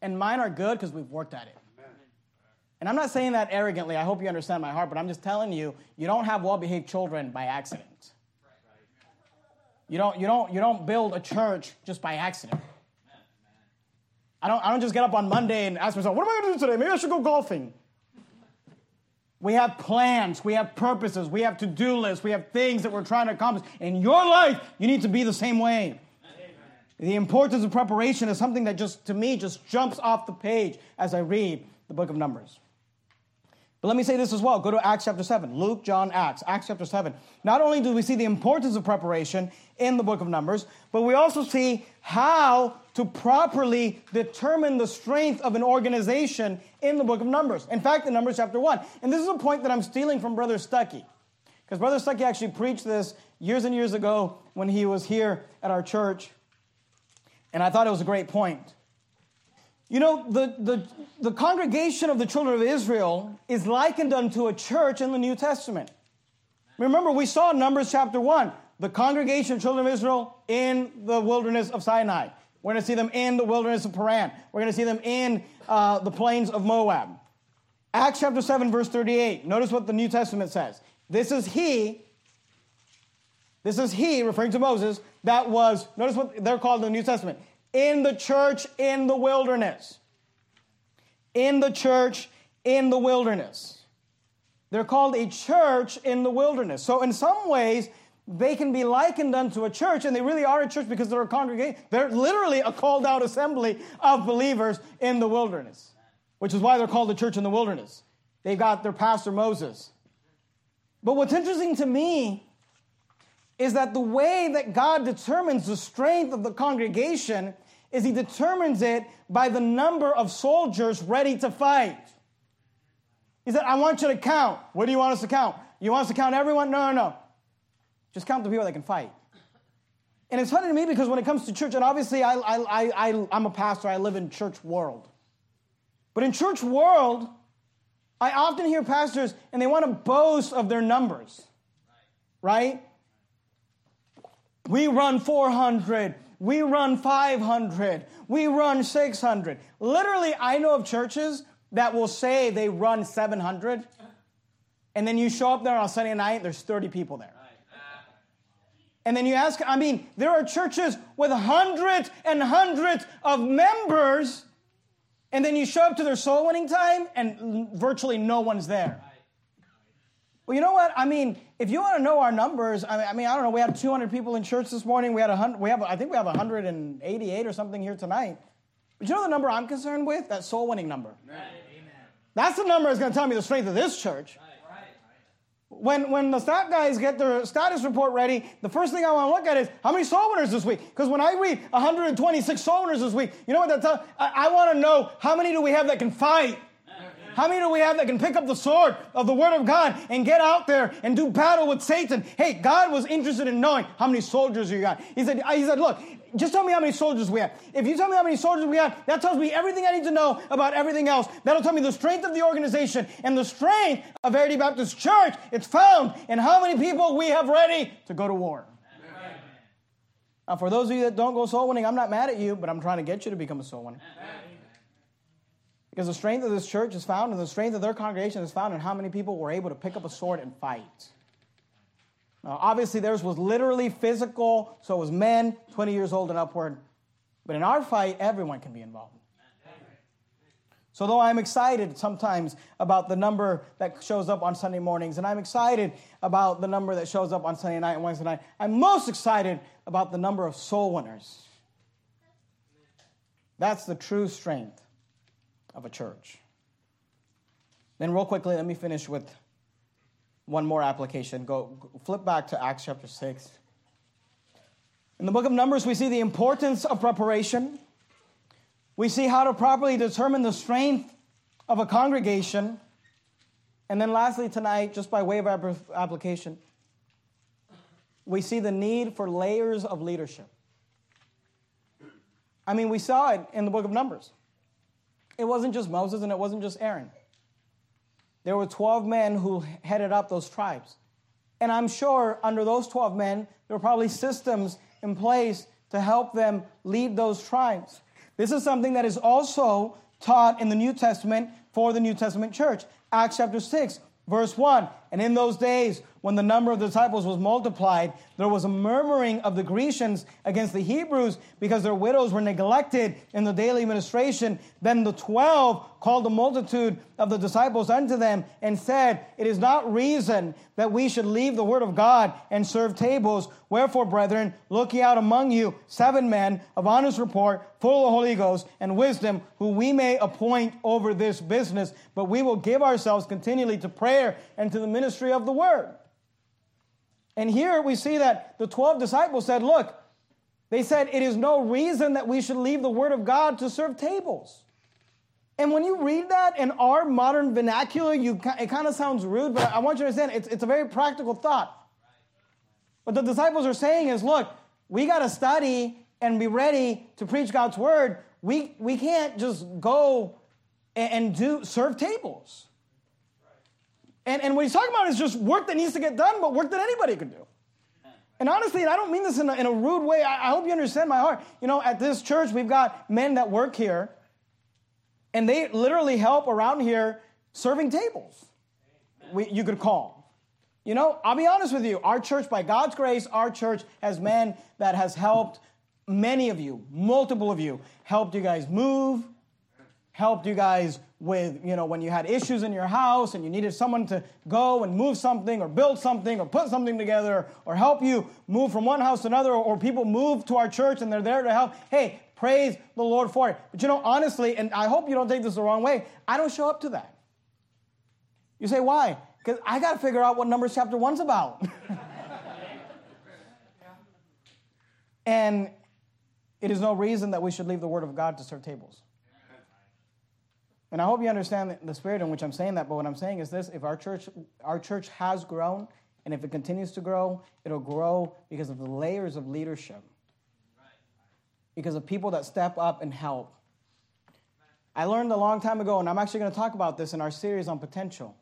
And mine are good because we've worked at it. And I'm not saying that arrogantly. I hope you understand my heart, but I'm just telling you, you don't have well-behaved children by accident. You don't, you don't, you don't build a church just by accident. I don't, I don't just get up on Monday and ask myself, what am I going to do today? Maybe I should go golfing. We have plans, we have purposes, we have to do lists, we have things that we're trying to accomplish. In your life, you need to be the same way. The importance of preparation is something that just, to me, just jumps off the page as I read the book of Numbers. But let me say this as well. Go to Acts chapter 7. Luke, John, Acts. Acts chapter 7. Not only do we see the importance of preparation in the book of Numbers, but we also see how to properly determine the strength of an organization in the book of Numbers. In fact, in Numbers chapter 1. And this is a point that I'm stealing from Brother Stuckey. Because Brother Stuckey actually preached this years and years ago when he was here at our church. And I thought it was a great point. You know, the, the, the congregation of the children of Israel is likened unto a church in the New Testament. Remember, we saw Numbers chapter 1 the congregation of children of Israel in the wilderness of Sinai. We're going to see them in the wilderness of Paran. We're going to see them in uh, the plains of Moab. Acts chapter 7, verse 38. Notice what the New Testament says. This is he, this is he, referring to Moses, that was, notice what they're called in the New Testament in the church in the wilderness. In the church in the wilderness. They're called a church in the wilderness. So, in some ways, they can be likened unto a church, and they really are a church because they're a congregation. They're literally a called out assembly of believers in the wilderness, which is why they're called the church in the wilderness. They've got their pastor Moses. But what's interesting to me is that the way that God determines the strength of the congregation is he determines it by the number of soldiers ready to fight. He said, I want you to count. What do you want us to count? You want us to count everyone? No, no, no. Just count the people that can fight. And it's funny to me because when it comes to church, and obviously I, I, I, I'm a pastor, I live in church world. But in church world, I often hear pastors and they want to boast of their numbers, right? We run 400, we run 500. We run 600. Literally, I know of churches that will say they run 700. And then you show up there on Sunday night, there's 30 people there. And then you ask, I mean, there are churches with hundreds and hundreds of members, and then you show up to their soul winning time, and virtually no one's there. Well, you know what? I mean, if you want to know our numbers, I mean, I, mean, I don't know. We had 200 people in church this morning. We had a we have, I think we have 188 or something here tonight. But you know the number I'm concerned with? That soul winning number. Amen. That's the number that's going to tell me the strength of this church. When, when the stat guys get their status report ready, the first thing I want to look at is how many soul winners this week? Because when I read 126 soul winners this week, you know what that tells? I, I want to know how many do we have that can fight? How many do we have that can pick up the sword of the Word of God and get out there and do battle with Satan? Hey, God was interested in knowing how many soldiers you got. He said, he said, look, just tell me how many soldiers we have. If you tell me how many soldiers we have, that tells me everything I need to know about everything else. That'll tell me the strength of the organization and the strength of Verity Baptist Church. It's found in how many people we have ready to go to war. Amen. Now, for those of you that don't go soul winning, I'm not mad at you, but I'm trying to get you to become a soul winner. Amen. Because the strength of this church is found, and the strength of their congregation is found in how many people were able to pick up a sword and fight. Now, obviously, theirs was literally physical, so it was men 20 years old and upward. But in our fight, everyone can be involved. So, though I'm excited sometimes about the number that shows up on Sunday mornings, and I'm excited about the number that shows up on Sunday night and Wednesday night, I'm most excited about the number of soul winners. That's the true strength of a church. Then, real quickly, let me finish with one more application. Go flip back to Acts chapter 6. In the book of Numbers, we see the importance of preparation. We see how to properly determine the strength of a congregation. And then, lastly, tonight, just by way of application, we see the need for layers of leadership. I mean, we saw it in the book of Numbers. It wasn't just Moses and it wasn't just Aaron. There were 12 men who headed up those tribes. And I'm sure under those 12 men, there were probably systems in place to help them lead those tribes. This is something that is also taught in the New Testament for the New Testament church. Acts chapter 6, verse 1. And in those days, when the number of the disciples was multiplied, there was a murmuring of the Grecians against the Hebrews because their widows were neglected in the daily administration. Then the twelve called the multitude of the disciples unto them and said, It is not reason that we should leave the word of God and serve tables. Wherefore, brethren, look ye out among you seven men of honest report, full of the Holy Ghost and wisdom, who we may appoint over this business. But we will give ourselves continually to prayer and to the ministry of the word. And here we see that the 12 disciples said, Look, they said, it is no reason that we should leave the word of God to serve tables. And when you read that in our modern vernacular, you, it kind of sounds rude, but I want you to understand it's, it's a very practical thought. What the disciples are saying is look, we got to study and be ready to preach God's word. We, we can't just go and, and do serve tables. And, and what he's talking about is just work that needs to get done, but work that anybody could do. And honestly, and I don't mean this in a, in a rude way, I, I hope you understand my heart. You know, at this church, we've got men that work here, and they literally help around here serving tables. We, you could call. You know, I'll be honest with you. Our church, by God's grace, our church has men that has helped many of you, multiple of you, helped you guys move, helped you guys with, you know, when you had issues in your house and you needed someone to go and move something or build something or put something together or help you move from one house to another or people move to our church and they're there to help. Hey, praise the Lord for it. But you know, honestly, and I hope you don't take this the wrong way, I don't show up to that. You say, why? Because I got to figure out what Numbers chapter one's about. and it is no reason that we should leave the word of God to serve tables. And I hope you understand the spirit in which I'm saying that. But what I'm saying is this: if our church, our church has grown, and if it continues to grow, it'll grow because of the layers of leadership, because of people that step up and help. I learned a long time ago, and I'm actually going to talk about this in our series on potential.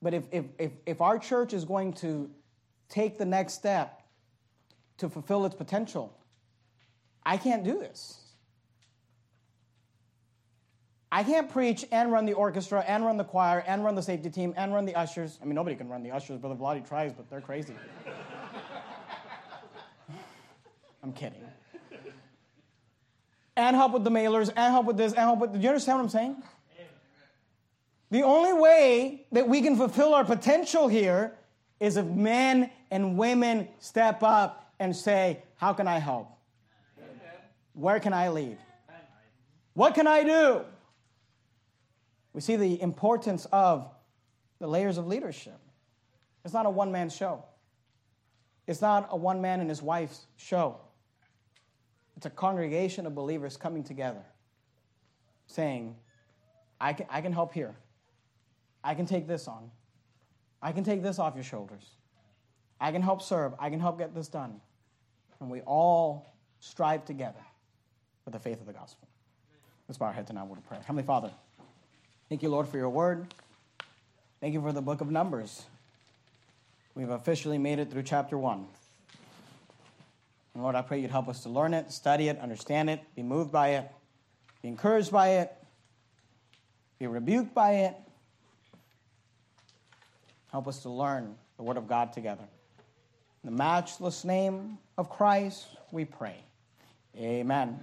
But if, if, if, if our church is going to take the next step to fulfill its potential, I can't do this. I can't preach and run the orchestra and run the choir and run the safety team and run the ushers. I mean, nobody can run the ushers. Brother Vladi tries, but they're crazy. I'm kidding. And help with the mailers, and help with this, and help with. Do you understand what I'm saying? The only way that we can fulfill our potential here is if men and women step up and say, How can I help? Where can I lead? What can I do? We see the importance of the layers of leadership. It's not a one man show, it's not a one man and his wife's show. It's a congregation of believers coming together saying, I can, I can help here. I can take this on. I can take this off your shoulders. I can help serve. I can help get this done. And we all strive together for the faith of the gospel. Let's bow our heads and word of prayer. Heavenly Father, Thank you, Lord, for your word. Thank you for the book of Numbers. We've officially made it through chapter one. And Lord, I pray you'd help us to learn it, study it, understand it, be moved by it, be encouraged by it, be rebuked by it. Help us to learn the Word of God together. In the matchless name of Christ, we pray. Amen.